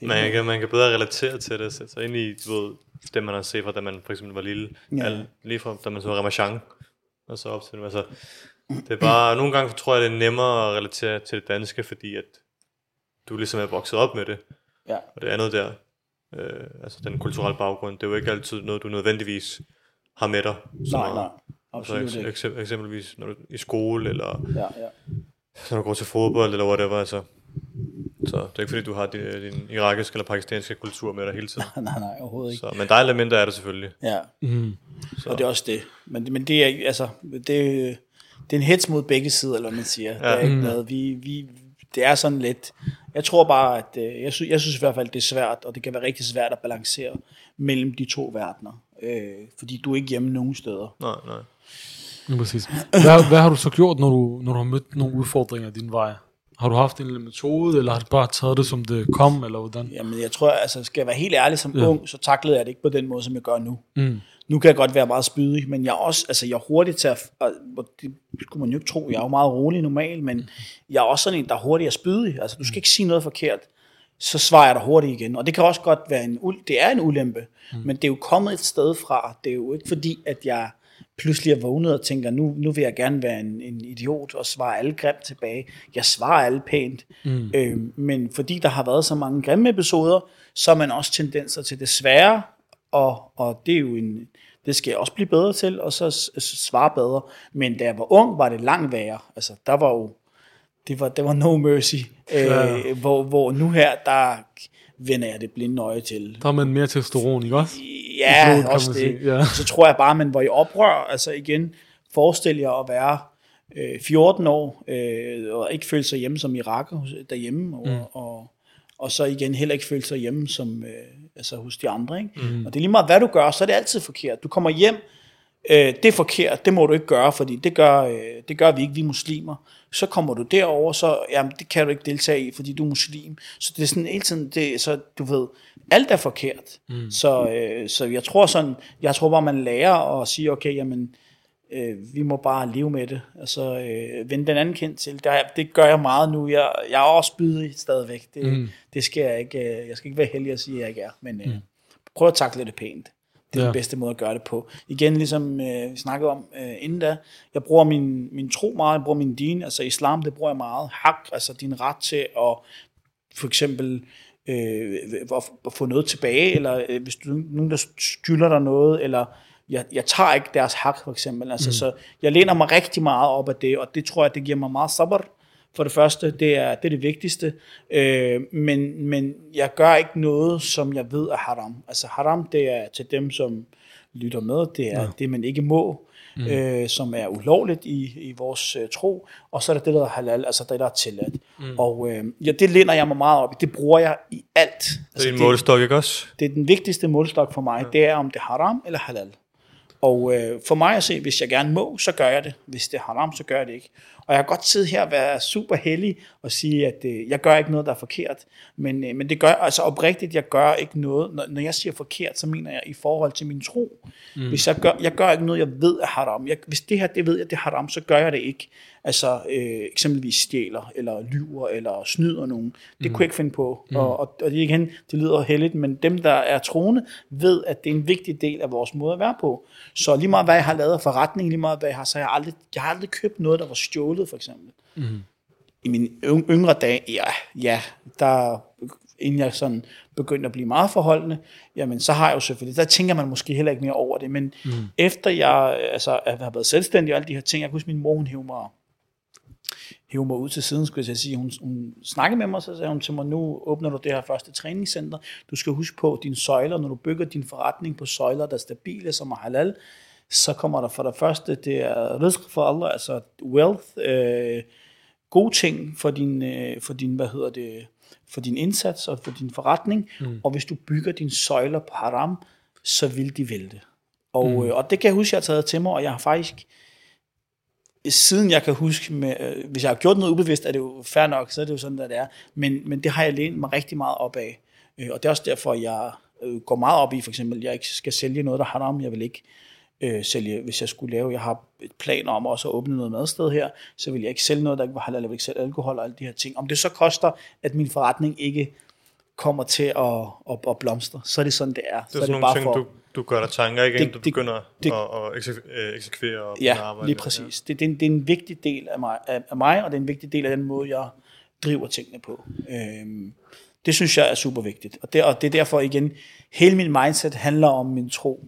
det Man kan, man kan bedre relatere til det, sætte sig ind i, du ved, det man har set fra, da man for eksempel var lille. Ja. Ja. Al, lige fra, da man så Ramachan, og så op til nu. Altså, det er bare, nogle gange tror jeg, det er nemmere at relatere til det danske, fordi at du ligesom er vokset op med det. Ja. Og det andet der, øh, altså den kulturelle baggrund, det er jo ikke altid noget, du nødvendigvis har med dig. så Nej, meget. nej. Så Absolut eks- ikke. eksem- eksempelvis når du er i skole, eller Ja, ja. når du går til fodbold, eller whatever, altså. Så det er ikke fordi, du har din, din irakiske eller pakistanske kultur med dig hele tiden. Nej, nej, overhovedet ikke. Så, men der er elementer af det selvfølgelig. Ja. Mm. Og det er også det. Men, men det er altså, det, det er en hets mod begge sider, eller man siger. Ja. Det er ikke noget, vi, vi, det er sådan lidt, jeg tror bare, at, øh, jeg, synes, jeg synes i hvert fald, det er svært, og det kan være rigtig svært at balancere mellem de to verdener. Øh, fordi du er ikke hjemme nogen steder. Nej, nej. Ja, præcis. Hvad, hvad har du så gjort, når du, når du har mødt nogle udfordringer i din vej? Har du haft en lille metode, eller har du bare taget det, som det kom, eller hvordan? Jamen, jeg tror, altså, skal jeg være helt ærlig som ja. ung, så taklede jeg det ikke på den måde, som jeg gør nu. Mm. Nu kan jeg godt være meget spydig, men jeg er også, altså jeg er hurtig til at, og det skulle man jo ikke tro, jeg er jo meget rolig normalt, men jeg er også sådan en, der er hurtig at spydig. Altså du skal ikke sige noget forkert, så svarer jeg dig hurtigt igen. Og det kan også godt være en, ul- det er en ulempe, mm. men det er jo kommet et sted fra. Det er jo ikke fordi, at jeg pludselig er vågnet og tænker, nu, nu vil jeg gerne være en, en idiot og svare alle grimt tilbage. Jeg svarer alle pænt. Mm. Øh, men fordi der har været så mange grimme episoder, så er man også tendenser til det svære, og, og det er jo en, det skal jeg også blive bedre til, og så svare bedre. Men da jeg var ung, var det langt værre. Altså, der var jo, det var, det var no mercy. Ja. Øh, hvor, hvor nu her, der vender jeg det blinde øje til. Der er man mere testosteron, ikke også? Ja, blodet, også det. sige, ja. Så tror jeg bare, man var i oprør. Altså igen, forestil jer at være øh, 14 år, øh, og ikke føle sig hjemme som iraker hos- derhjemme, og, mm. og, og så igen heller ikke føle sig hjemme som, øh, altså hos de andre. Ikke? Mm. Og det er lige meget, hvad du gør, så er det altid forkert. Du kommer hjem, øh, det er forkert, det må du ikke gøre, fordi det gør, øh, det gør vi ikke, vi er muslimer. Så kommer du derover, så jamen, det kan du ikke deltage i, fordi du er muslim. Så det er sådan hele tiden, det, så du ved, alt er forkert. Mm. Så, øh, så jeg tror sådan, jeg tror bare, man lærer at sige, okay, jamen, øh, vi må bare leve med det. Altså, øh, vende den anden kendt til. Der, det gør jeg meget nu. Jeg, jeg er også bydig stadigvæk. Det, mm. det skal jeg ikke, øh, jeg skal ikke være heldig at sige, at jeg ikke er. Men øh, mm. prøv at takle det pænt. Det er Ja. den bedste måde at gøre det på. Igen, ligesom øh, vi snakkede om øh, inden da, jeg bruger min, min tro meget, jeg bruger min din, altså islam, det bruger jeg meget. Hak, altså din ret til at for eksempel øh, at få noget tilbage, eller øh, hvis du nogen, der skylder dig noget, eller jeg, jeg tager ikke deres hak, for eksempel. Altså, mm. Så jeg læner mig rigtig meget op af det, og det tror jeg, det giver mig meget sabr. For det første, det er det, er det vigtigste. Øh, men, men jeg gør ikke noget, som jeg ved er haram. Altså haram, det er til dem, som lytter med. Det er ja. det, man ikke må, mm. øh, som er ulovligt i, i vores øh, tro. Og så er der det, der er halal, altså det, der er tilladt. Mm. Og øh, ja, det læner jeg mig meget op i. Det bruger jeg i alt. Det Altså, er din målestok, ikke også? det er den vigtigste målstok for mig, det er om det er haram eller halal. Og øh, for mig at se, hvis jeg gerne må, så gør jeg det. Hvis det er haram, så gør jeg det ikke. Og jeg kan godt sidde her og være super heldig og sige, at øh, jeg gør ikke noget, der er forkert. Men, øh, men det gør, altså oprigtigt, jeg gør ikke noget. Når, når jeg siger forkert, så mener jeg i forhold til min tro. Mm. Hvis jeg gør, jeg gør ikke noget, jeg ved er haram. Jeg, hvis det her, det ved jeg, det er haram, så gør jeg det ikke. Altså øh, eksempelvis stjæler, eller lyver, eller snyder nogen. Det mm. kunne jeg ikke finde på. Mm. Og, og, og det, igen, det lyder heldigt, men dem, der er troende, ved, at det er en vigtig del af vores måde at være på. Så lige meget, hvad jeg har lavet af forretning, lige meget, hvad jeg har, så har jeg aldrig, jeg har aldrig købt noget, der var stjålet, for eksempel. Mm. I mine yngre dage, ja, ja, der, inden jeg sådan begyndte at blive meget forholdende, jamen så har jeg jo selvfølgelig, der tænker man måske heller ikke mere over det, men mm. efter jeg altså, har været selvstændig og alle de her ting, jeg kan huske, min mor, hun hævde mig hæve mig ud til siden, skulle jeg sige. Hun, hun snakkede med mig, så sagde hun til mig, nu åbner du det her første træningscenter. Du skal huske på dine søjler, når du bygger din forretning på søjler, der er stabile, som er halal, så kommer der for det første, det er rizq for Allah, altså wealth, øh, gode ting for din, øh, for din, hvad hedder det, for din indsats og for din forretning, mm. og hvis du bygger dine søjler på haram, så vil de vælte. Og, mm. øh, og det kan jeg huske, jeg har taget til mig, og jeg har faktisk, siden jeg kan huske, med, øh, hvis jeg har gjort noget ubevidst, er det jo fair nok, så er det jo sådan, der det er. Men, men det har jeg lænet mig rigtig meget op af. Øh, og det er også derfor, jeg øh, går meget op i, for eksempel, jeg ikke skal sælge noget, der har om. Jeg vil ikke øh, sælge, hvis jeg skulle lave, jeg har et planer om også at åbne noget madsted her, så vil jeg ikke sælge noget, der ikke var halal, jeg vil ikke sælge alkohol og alle de her ting. Om det så koster, at min forretning ikke kommer til at, at, at blomstre, så er det sådan, det er. Det er så sådan er det nogle bare ting, for, du, du gør dig tanker igen, Det- du det- begynder det- at, at øh, eksekvere og Ja, arbejde. lige præcis. Det, det, er en, det er en vigtig del af mig, af, af mig, og det er en vigtig del af den måde, jeg driver tingene på. Øhm, det synes jeg er super vigtigt. Og det, og det er derfor igen, hele min mindset handler om min tro.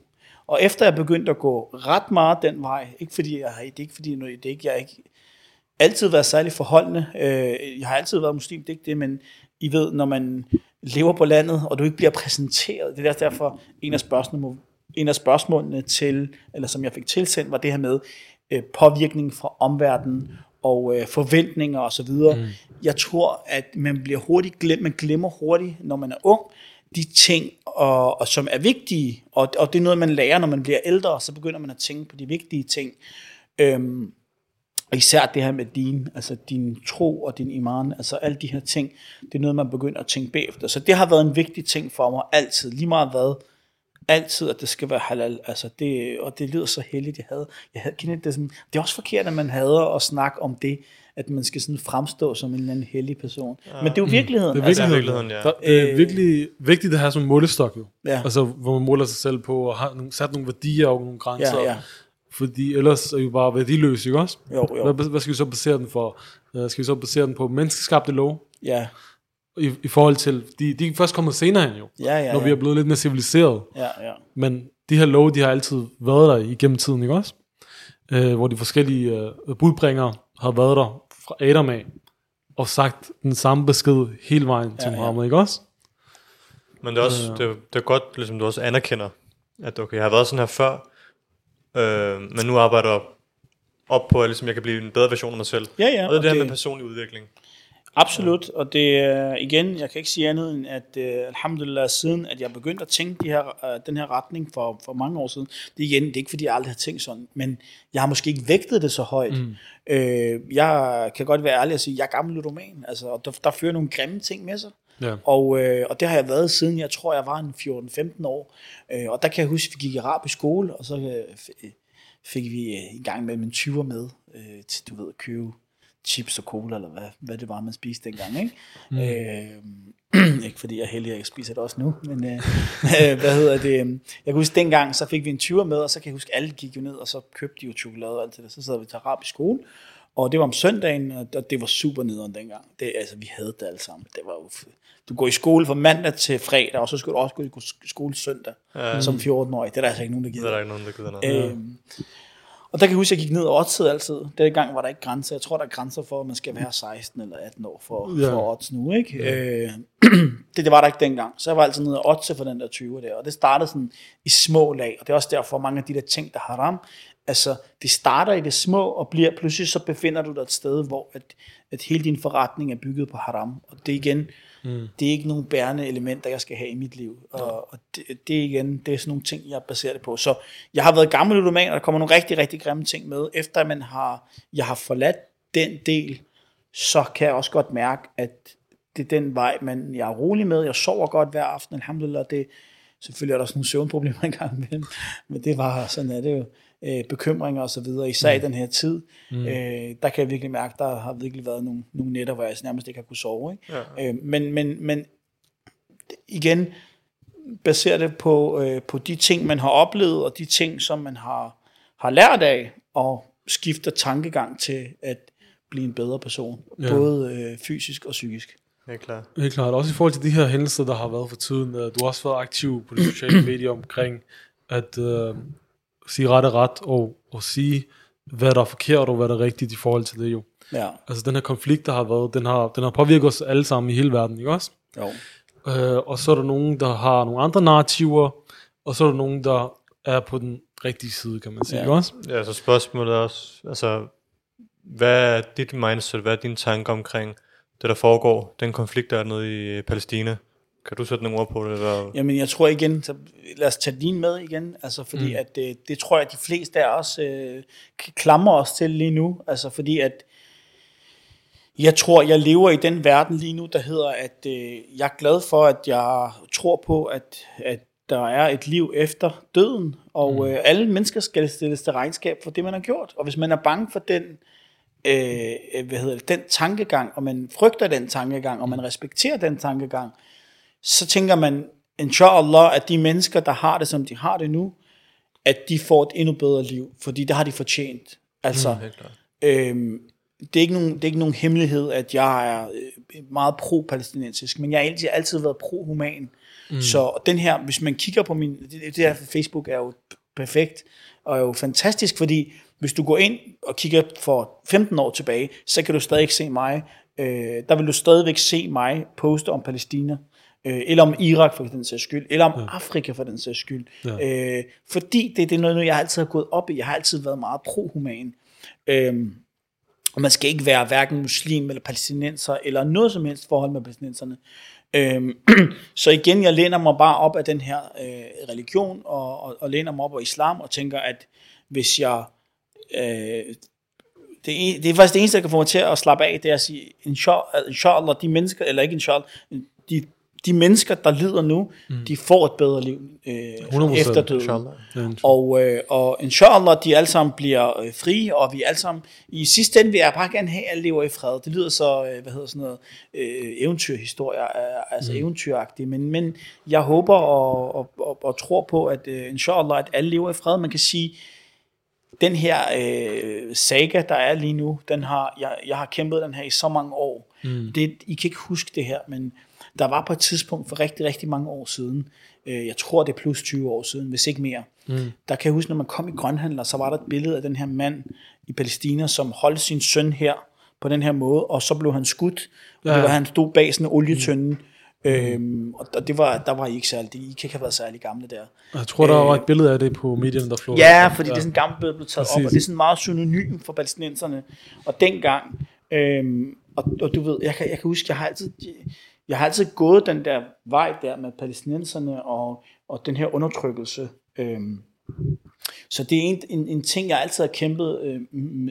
Og efter jeg begyndte at gå ret meget den vej, ikke fordi jeg har, det er ikke fordi noget, det er ikke, jeg har ikke altid været særlig forholdende. Øh, jeg har altid været muslim, det er ikke det, men I ved, når man lever på landet, og du ikke bliver præsenteret, det er derfor en af spørgsmålene, en af spørgsmålene til, eller som jeg fik tilsendt, var det her med øh, påvirkning fra omverdenen og øh, forventninger osv. Mm. Jeg tror, at man bliver hurtigt glemt, man glemmer hurtigt, når man er ung, de ting, og, og som er vigtige, og, og det er noget, man lærer, når man bliver ældre, så begynder man at tænke på de vigtige ting. Øhm, og især det her med din, altså din tro og din iman, altså alle de her ting, det er noget, man begynder at tænke bagefter. Så det har været en vigtig ting for mig altid, lige meget hvad, altid, at det skal være halal. Altså det, og det lyder så heldigt, jeg havde. Jeg havde kendt det, sådan, det er også forkert, at man hader at snakke om det, at man skal sådan fremstå som en eller anden hellig person. Men det er jo virkeligheden. Det er altså, virkeligheden, virkeligheden, ja. Der, det er Øh, virkelig vigtigt at have som målestok jo. Ja. Altså, hvor man måler sig selv på, og har nogle, sat nogle værdier og nogle grænser. Ja, ja. Fordi ellers er vi bare værdiløse, ikke også? Jo, jo. Hvad, hvad skal vi så basere den for? Uh, skal vi så basere den på menneskeskabte lov? Ja, I, I forhold til, de, de er først kommet senere hen jo, ja, ja. når vi ja. er blevet lidt mere civiliseret. ja, ja. Men de her love, de har altid været der igennem tiden, ikke også? Uh, hvor de forskellige uh, budbringere har været der fra Adam af, og sagt den samme besked hele vejen til Ja, ja. Muhammed, ikke også? Men det er også det, er- det er godt, ligesom du også anerkender, at okay, jeg har været sådan her før, øh, men nu arbejder jeg op på, at ligesom, jeg kan blive en bedre version af mig selv. Ja, ja, og det er og det her det- med personlig udvikling. Absolut, og det er igen, jeg kan ikke sige andet end, at uh, alhamdulillah, siden at jeg begyndte at tænke de her, uh, den her retning for, for mange år siden, det igen, det er ikke fordi, jeg aldrig har tænkt sådan, men jeg har måske ikke vægtet det så højt. Mm. Uh, jeg kan godt være ærlig og sige, jeg er gammel ludoman, altså, og der, der fører nogle grimme ting med sig. Ja. Og, øh, og det har jeg været siden, jeg tror, jeg var en 14-15 år. Øh, og der kan jeg huske, at vi gik i arabisk skole, og så øh, fik vi øh, en gang med en 20'er med, øh, til, du ved, at købe chips og cola, eller hvad, hvad det var, man spiste dengang, ikke? Mm. Øh, ikke fordi jeg er heldig, at jeg spiser det også nu, men øh, øh, hvad hedder det? Jeg kan huske, dengang, så fik vi en 20'er med, og så kan jeg huske, alle gik jo ned, og så købte de jo chokolade og alt det der. Så sad vi til arabisk skole, og det var om søndagen, og det var super nederen dengang. Det, altså, vi havde det alle sammen. Det var jo, f- du går i skole fra mandag til fredag, og så skulle du også gå i skole søndag, ja. som 14-årig. Det er der altså ikke nogen, der Det er gider. der ikke nogen, der gider noget. Øhm, og der kan jeg huske, at jeg gik ned og oddsede altid. Den gang var der ikke grænser. Jeg tror, der er grænser for, at man skal være 16 eller 18 år for, Ja. for odds nu. Ikke? Ja. Øh, det, det var der ikke dengang. Så jeg var altid nede og oddse for den der 20 der. Og det startede sådan i små lag. Og det er også derfor, mange af de der ting, der har haram, altså det starter i det små, og bliver pludselig så befinder du dig et sted, hvor at, at hele din forretning er bygget på haram. Og det igen, mm. det er ikke nogle bærende elementer, jeg skal have i mit liv. Og, og det, det, igen, det er sådan nogle ting, jeg baserer det på. Så jeg har været gammel ludoman, og der kommer nogle rigtig, rigtig grimme ting med, efter man har, jeg har forladt den del, så kan jeg også godt mærke, at det er den vej, men jeg er rolig med. Jeg sover godt hver aften, alhamdulillah. Det, selvfølgelig er der også nogle søvnproblemer engang imellem, men det var sådan, er det jo øh, bekymringer og så videre, især mm. i den her tid. Mm. Øh, der kan jeg virkelig mærke, der har virkelig været nogle, nogle nætter, hvor jeg nærmest ikke har kunne sove. Ikke? Ja. Øh, men, men, men igen, baserer det på, øh, på de ting, man har oplevet, og de ting, som man har, har lært af, og skifter tankegang til at blive en bedre person, ja. både øh, fysisk og psykisk. Helt klart. Helt klart. Også i forhold til de her hændelser, der har været for tiden. Du har også været aktiv på de sociale medier omkring at øh, sige ret og ret, og, og sige, hvad der er forkert, og hvad der er rigtigt i forhold til det jo. Ja. Altså den her konflikt, der har været, den har, den har påvirket os alle sammen i hele verden, ikke også? Jo. Øh, og så er der nogen, der har nogle andre narrativer, og så er der nogen, der er på den rigtige side, kan man sige, ja. ikke også? Ja, så spørgsmålet er også, altså, hvad er dit mindset, hvad er dine tanker omkring det, der foregår, den konflikt, der er nede i Palæstina? Kan du sætte nogle ord på det? Eller? Jamen, jeg tror igen, så lad os tage din med igen, altså fordi mm. at det, det tror jeg, at de fleste af os øh, klamrer os til lige nu, altså fordi at jeg tror, jeg lever i den verden lige nu, der hedder, at øh, jeg er glad for, at jeg tror på, at, at der er et liv efter døden, og mm. øh, alle mennesker skal stilles til regnskab for det, man har gjort. Og hvis man er bange for den, øh, øh hvad hedder det, den tankegang, og man frygter den tankegang, og man respekterer den tankegang, så tænker man, inshallah, at de mennesker, der har det, som de har det nu, at de får et endnu bedre liv, fordi det har de fortjent. Altså, mm, øhm, det, er ikke nogen, det er ikke nogen hemmelighed, at jeg er øh, meget pro-palæstinensisk, men jeg har altid, altid været pro-human. Mm. Så den her, hvis man kigger på min, det, det her Facebook er jo perfekt, og er jo fantastisk, fordi hvis du går ind og kigger for 15 år tilbage, så kan du stadig ikke se mig. Øh, der vil du stadigvæk se mig poste om Palæstina øh, eller om Irak for den sags skyld, eller om ja. Afrika for den sags skyld. Ja. Øh, fordi det, det er noget, jeg altid har gået op i. Jeg har altid været meget pro-human. Øh, og man skal ikke være hverken muslim eller palæstinenser, eller noget som helst forhold med palæstinenserne. Øhm, så igen, jeg læner mig bare op af den her øh, religion, og, og, og læner mig op af islam, og tænker, at hvis jeg... Øh, det, det er faktisk det eneste, der kan få mig til at slappe af, det er at sige, inshallah, inshallah de mennesker, eller ikke inshallah, de de mennesker, der lider nu, mm. de får et bedre liv øh, efter døden. Inshallah. Og, øh, og inshallah, de alle sammen bliver øh, frie, og vi alle sammen, i sidste ende vil jeg bare gerne have, at alle lever i fred. Det lyder så, øh, hvad hedder sådan noget, øh, eventyrhistorie, øh, altså mm. eventyragtigt, men, men jeg håber og, og, og, og tror på, at øh, inshallah, at alle lever i fred. Man kan sige, den her øh, saga, der er lige nu, den har, jeg, jeg har kæmpet den her i så mange år. Mm. Det, I kan ikke huske det her, men der var på et tidspunkt for rigtig, rigtig mange år siden, øh, jeg tror det er plus 20 år siden, hvis ikke mere, mm. der kan jeg huske, når man kom i grønhandler, så var der et billede af den her mand i Palæstina, som holdt sin søn her på den her måde, og så blev han skudt, og ja. var, han stod bag sådan en olietønde, mm. Øhm, og det var, der var I ikke særlig, I kan ikke have været særlig gamle der. Jeg tror, der øh, var et billede af det på medierne, der flog. Ja, fordi ja. det er sådan et gammelt billede, blev taget Præcis. op, og det er sådan meget synonym for palæstinenserne. Og dengang, øhm, og, og du ved, jeg kan, jeg kan huske, jeg har altid, jeg har altid gået den der vej der med palæstinenserne og, og den her undertrykkelse. Øhm, så det er en, en, en ting, jeg altid har kæmpet øh,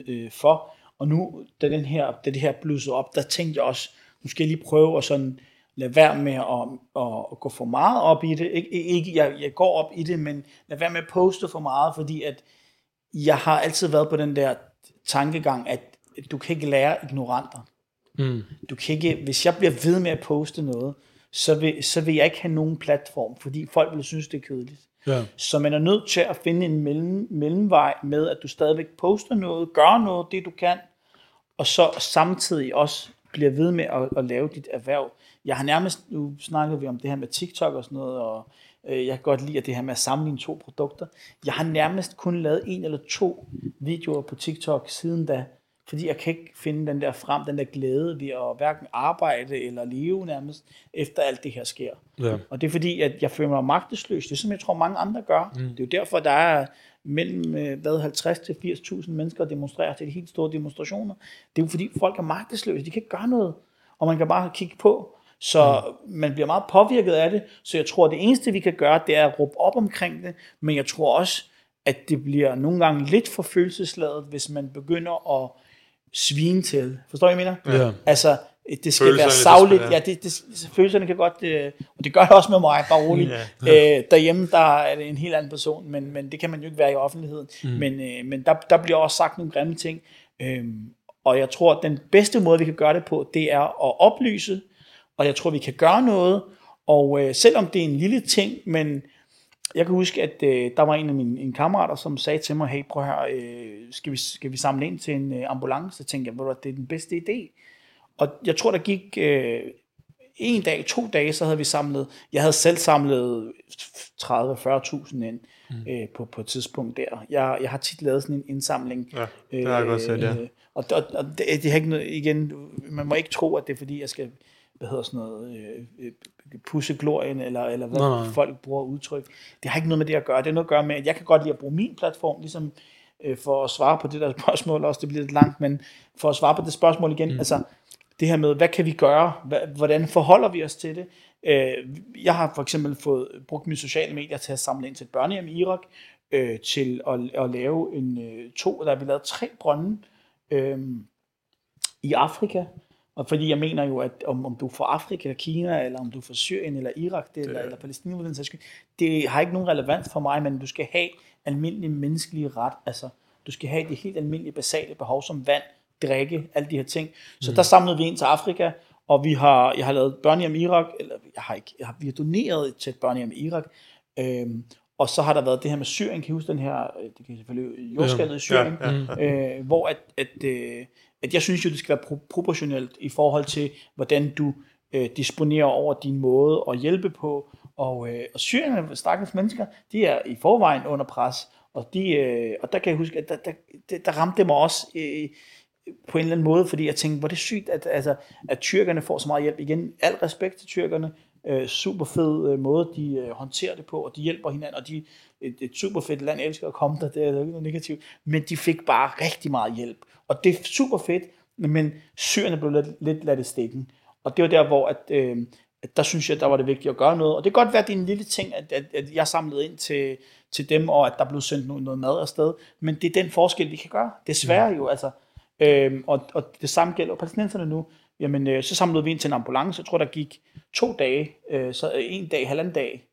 øh, for. Og nu, da, den her, da det her blussede op, der tænkte jeg også, nu skal jeg lige prøve at sådan lade være med at, at, at gå for meget op i det. Ikke, ikke, jeg, jeg går op i det, men lad være med at poste for meget, fordi at jeg har altid været på den der tankegang, at du kan ikke lære ignoranter. Mm. Du kan ikke, hvis jeg bliver ved med at poste noget, så vil, så vil jeg ikke have nogen platform, fordi folk vil synes, det er kedeligt. Ja. Så man er nødt til at finde en mellem, mellemvej med, at du stadigvæk poster noget, gør noget, det du kan, og så samtidig også bliver ved med at, at lave dit erhverv. Jeg har nærmest, nu snakkede vi om det her med TikTok og sådan noget, og øh, jeg kan godt lide at det her med at sammenligne to produkter. Jeg har nærmest kun lavet en eller to videoer på TikTok siden da, fordi jeg kan ikke finde den der frem, den der glæde ved at hverken arbejde eller leve nærmest, efter alt det her sker. Ja. Og det er fordi, at jeg føler mig magtesløs. Det er som jeg tror, mange andre gør. Mm. Det er jo derfor, der er mellem øh, hvad, 50 til 80.000 mennesker, der demonstrerer til de helt store demonstrationer. Det er jo fordi, folk er magtesløse. De kan ikke gøre noget. Og man kan bare kigge på. Så mm. man bliver meget påvirket af det. Så jeg tror, at det eneste, vi kan gøre, det er at råbe op omkring det. Men jeg tror også, at det bliver nogle gange lidt for følelsesladet, hvis man begynder at svine til. Forstår du, hvad jeg mener? Ja. Altså, det skal Følelserne, være savligt. Ja, det, det, følelserne kan godt, øh, og det gør det også med mig, bare roligt. Ja. Øh, derhjemme, der er det en helt anden person, men, men det kan man jo ikke være i offentligheden. Mm. Men, øh, men der, der bliver også sagt nogle grimme ting. Øhm, og jeg tror, at den bedste måde, vi kan gøre det på, det er at oplyse, og jeg tror, vi kan gøre noget. Og øh, selvom det er en lille ting, men jeg kan huske, at øh, der var en af mine en kammerater, som sagde til mig, hey, prøv her, øh, skal, vi, skal vi samle ind til en øh, ambulance? Så tænkte jeg, hvad, det er den bedste idé. Og jeg tror, der gik øh, en dag, to dage, så havde vi samlet, jeg havde selv samlet 30-40.000 ind mm. øh, på, på et tidspunkt der. Jeg, jeg har tit lavet sådan en indsamling. Ja, det har jeg godt set, ja. Øh, og, og, og det, det har ikke noget, igen, man må ikke tro, at det er fordi, jeg skal, hvad hedder sådan noget, øh, øh, pusse glorien, eller, eller hvad Nej, folk bruger udtryk. Det har ikke noget med det at gøre. Det har noget at gøre med, at jeg kan godt lide at bruge min platform, ligesom øh, for at svare på det der spørgsmål, også det bliver lidt langt, men for at svare på det spørgsmål igen, mm. altså det her med, hvad kan vi gøre? Hvordan forholder vi os til det? Øh, jeg har for eksempel fået brugt mine sociale medier til at samle ind til et børnehjem i Irak, øh, til at, at lave en øh, to, der har vi lavet tre brønde øh, i Afrika. Og fordi jeg mener jo, at om, om du er fra Afrika, Kina, eller om du er fra Syrien, eller Irak, det, eller, eller Palæstina, den sags det har ikke nogen relevans for mig, men du skal have almindelig menneskelig ret. Altså, du skal have de helt almindelige basale behov som vand, drikke, alle de her ting. Så mm. der samlede vi ind til Afrika, og vi har, jeg har lavet børnehjem i Irak, eller jeg har ikke, jeg har, vi har doneret til et børnehjem i Irak, øhm, og så har der været det her med Syrien, kan I huske den her, øh, det kan selvfølgelig jordskaldet i Syrien, Ja, ja, øh, hvor at, at, øh, at jeg synes jo, det skal være pro- proportionelt i forhold til, hvordan du øh, disponerer over din måde at hjælpe på. Og, øh, og Syrien, stakkels mennesker, de er i forvejen under pres, og, de, øh, og der kan jeg huske, at der, der, der, der ramte det mig også øh, på en eller anden måde, fordi jeg tænkte, hvor er det sygt, at, altså, at tyrkerne får så meget hjælp. Igen, al respekt til tyrkerne, øh, super fed øh, måde, de øh, håndterer det på, og de hjælper hinanden, og de et, et super fedt land, elsker at komme der, det er ikke noget negativt, men de fik bare rigtig meget hjælp, og det er super fedt, men syrerne blev lidt, lidt ladt i stikken, og det var der, hvor at, øh, at der synes jeg, der var det vigtigt at gøre noget, og det kan godt være, at det er en lille ting, at, at, at jeg samlede ind til, til dem, og at der blev sendt noget, noget mad afsted, men det er den forskel, vi kan gøre, desværre jo, altså, Øhm, og, og det samme gælder palæstinenserne nu. Jamen, øh, så samlede vi ind til en ambulance. Jeg tror, der gik to dage, øh, så øh, en dag, halvanden dag,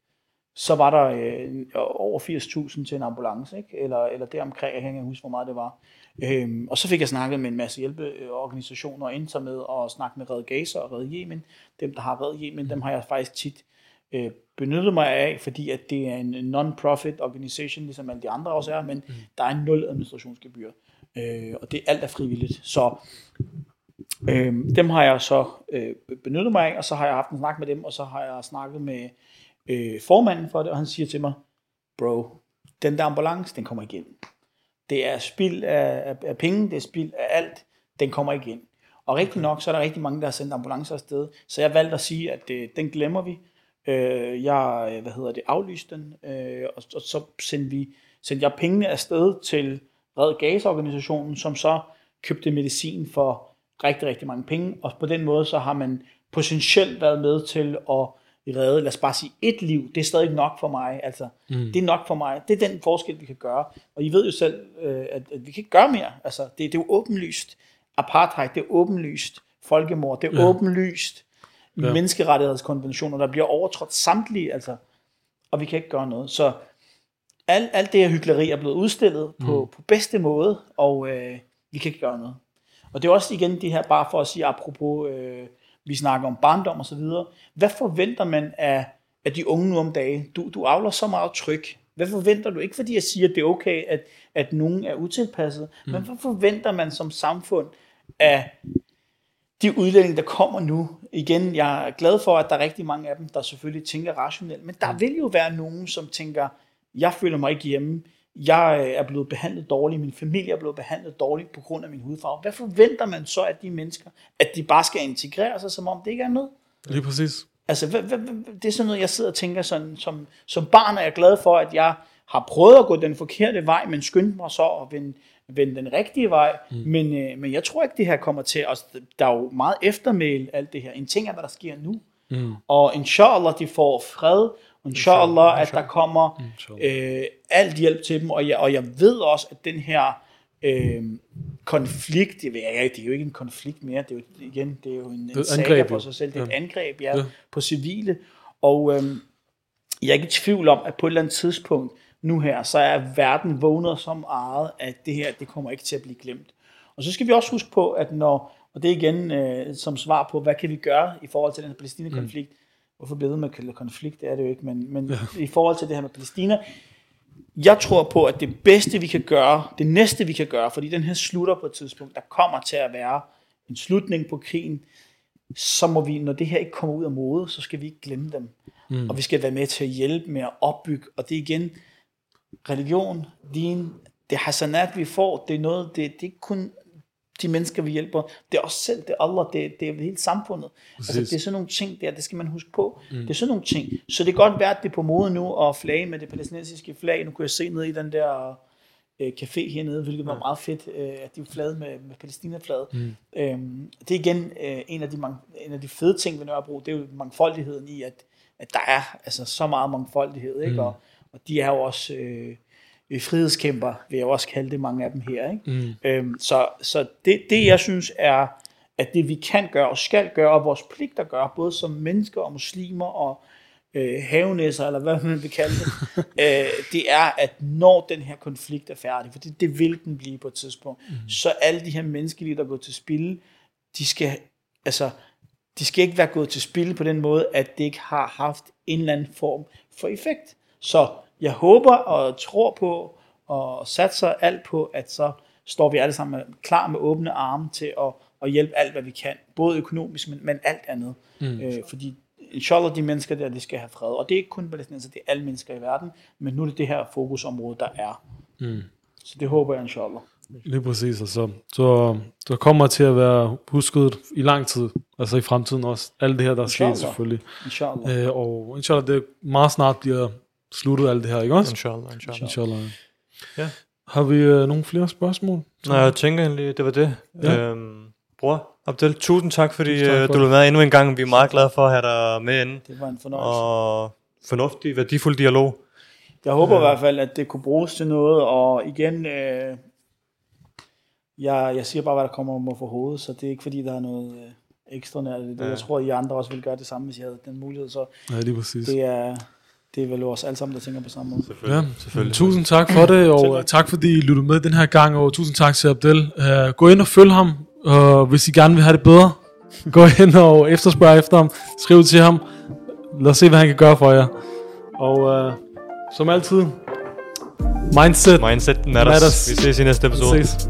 så var der øh, over 80.000 til en ambulance, ikke? Eller, eller deromkring, jeg kan ikke huske, hvor meget det var. Øhm, og så fik jeg snakket med en masse hjælpeorganisationer, og endte med at snakke med Red Gaza og Red Yemen. Dem, der har Red Yemen, dem har jeg faktisk tit øh, benyttet mig af, fordi at det er en non-profit organisation, ligesom alle de andre også er, men mm. der er nul administrationsgebyr. Øh, og det alt er frivilligt. Så øh, dem har jeg så øh, benyttet mig af, og så har jeg haft en snak med dem, og så har jeg snakket med øh, formanden for det, og han siger til mig, bro, den der ambulance, den kommer igen. Det er spild af, af, af penge, det er spild af alt, den kommer igen. Og rigtig nok, så er der rigtig mange, der har sendt ambulancer afsted, så jeg valgte at sige, at øh, den glemmer vi. Øh, jeg, øh, hvad hedder det, aflyste den, øh, og, og så sendte, vi, sendte jeg pengene afsted til Red Gaza-organisationen, som så købte medicin for rigtig, rigtig mange penge, og på den måde så har man potentielt været med til at redde, lad os bare sige, et liv, det er stadig nok for mig, altså, mm. det er nok for mig, det er den forskel, vi kan gøre, og I ved jo selv, øh, at, at vi kan ikke gøre mere, altså, det, det er jo åbenlyst, apartheid, det er åbenlyst, folkemord, det er ja. åbenlyst, ja. menneskerettighedskonventioner, der bliver overtrådt samtlige, altså, og vi kan ikke gøre noget, så alt, alt det her hyggeleri er blevet udstillet på, mm. på bedste måde, og øh, vi kan ikke gøre noget. Og det er også igen det her, bare for at sige, apropos, øh, vi snakker om barndom og så videre. Hvad forventer man af, af de unge nu om dagen? Du, du avler så meget tryk. Hvad forventer du? Ikke fordi jeg siger, at det er okay, at, at nogen er utilpasset, mm. men hvad forventer man som samfund af de udlændinge, der kommer nu? Igen, jeg er glad for, at der er rigtig mange af dem, der selvfølgelig tænker rationelt, men der vil jo være nogen, som tænker, jeg føler mig ikke hjemme, jeg øh, er blevet behandlet dårligt, min familie er blevet behandlet dårligt på grund af min hudfarve. Hvad forventer man så af de mennesker? At de bare skal integrere sig, som om det ikke er noget? Lige præcis. Altså, hvad, hvad, det er sådan noget, jeg sidder og tænker sådan, som, som barn er jeg glad for, at jeg har prøvet at gå den forkerte vej, men skyndte mig så at vende, vende den rigtige vej. Mm. Men, øh, men jeg tror ikke, det her kommer til os. Der er jo meget eftermæl, alt det her. En ting er, hvad der sker nu. Mm. Og inshallah, de får fred, inshallah, at der kommer øh, alt hjælp til dem, og jeg, og jeg ved også, at den her øh, konflikt, det, ved jeg ikke, det er jo ikke en konflikt mere, det er jo, igen, det er jo en, er en saga jo. sig selv, det er et angreb, ja, Ja. på civile, og øhm, jeg er ikke i tvivl om, at på et eller andet tidspunkt, nu her, så er verden vågnet så meget, at det her, det kommer ikke til at blive glemt. Og så skal vi også huske på, at når, og det er igen øh, som svar på, hvad kan vi gøre i forhold til den her Palæstina-konflikt, mm. Hvorfor bliver det med at kalde konflikt, det er det jo ikke, men, men ja. i forhold til det her med Palæstina, jeg tror på, at det bedste vi kan gøre, det næste vi kan gøre, fordi den her slutter på et tidspunkt, der kommer til at være en slutning på krigen, så må vi, når det her ikke kommer ud af mode, så skal vi ikke glemme dem. Mm. Og vi skal være med til at hjælpe med at opbygge, og det er igen, religion, din, det hasanat vi får, det er noget, det, det er ikke kun de mennesker, vi hjælper, det er os selv, det er Allah, det, det er hele samfundet. Altså, det er sådan nogle ting der, det skal man huske på. Mm. Det er sådan nogle ting. Så det kan godt være, at det er på mode nu at flage med det palæstinensiske flag. Nu kunne jeg se ned i den der øh, café hernede, hvilket var meget fedt, øh, at de flade med, med Palæstina-flaget. Mm. Øhm, det er igen øh, en, af de mange, en af de fede ting ved Nørrebro, det er jo mangfoldigheden i, at, at der er altså, så meget mangfoldighed, ikke? Mm. Og, og de er jo også øh, frihedskæmper, vil jeg også kalde det, mange af dem her. Ikke? Mm. Øhm, så så det, det, jeg synes er, at det vi kan gøre og skal gøre, og vores pligt at gøre, både som mennesker og muslimer og øh, havenæsser, eller hvad man vil kalde det, øh, det er, at når den her konflikt er færdig, for det, det vil den blive på et tidspunkt, mm. så alle de her menneskeliv, der går til spil, de skal, altså, de skal ikke være gået til spil på den måde, at det ikke har haft en eller anden form for effekt. Så jeg håber og tror på og satser alt på, at så står vi alle sammen klar med åbne arme til at, at hjælpe alt, hvad vi kan. Både økonomisk, men, men alt andet. Mm. Øh, fordi inshallah, de mennesker der, de skal have fred. Og det er ikke kun palæstinenser, det er alle mennesker i verden. Men nu er det det her fokusområde, der er. Mm. Så det håber jeg, inshallah. Lige præcis, altså. Så der kommer til at være husket i lang tid, altså i fremtiden også. Alt det her, der er sket selvfølgelig. Inshallah. Øh, og inshallah, det meget snart bliver sluttet alt det her, ikke også? Inshallah, inshallah. Inshallah. Ja. Har vi øh, nogle flere spørgsmål? Nej, jeg tænker egentlig, det var det. Ja. Øhm, bror, Abdel, tusind tak, fordi Tusind tak tak for du det. var med endnu en gang. Vi er meget glade for at have dig med inde. Det var en fornøjelse. Og fornuftig, værdifuld dialog. Jeg håber i hvert fald, at det kunne bruges til noget, og igen, øh, jeg, jeg siger bare, hvad der kommer mig for hovedet, så det er ikke fordi, der er noget øh, ekstra nær det. Ja. Jeg tror, at I andre også ville gøre det samme, hvis jeg havde den mulighed, så Ja, lige præcis. det er, det er vel os alle sammen, der tænker på samme måde. Ja, Selvfølgelig. tusind tak for det, og tak. fordi I lyttede med den her gang, og tusind tak til Abdel. Uh, gå ind og følg ham, og hvis I gerne vil have det bedre, gå ind og efterspørg efter ham, skriv til ham, lad os se, hvad han kan gøre for jer. Og uh, som altid, mindset, Mindset matters. Matters. Vi ses i næste episode. ses.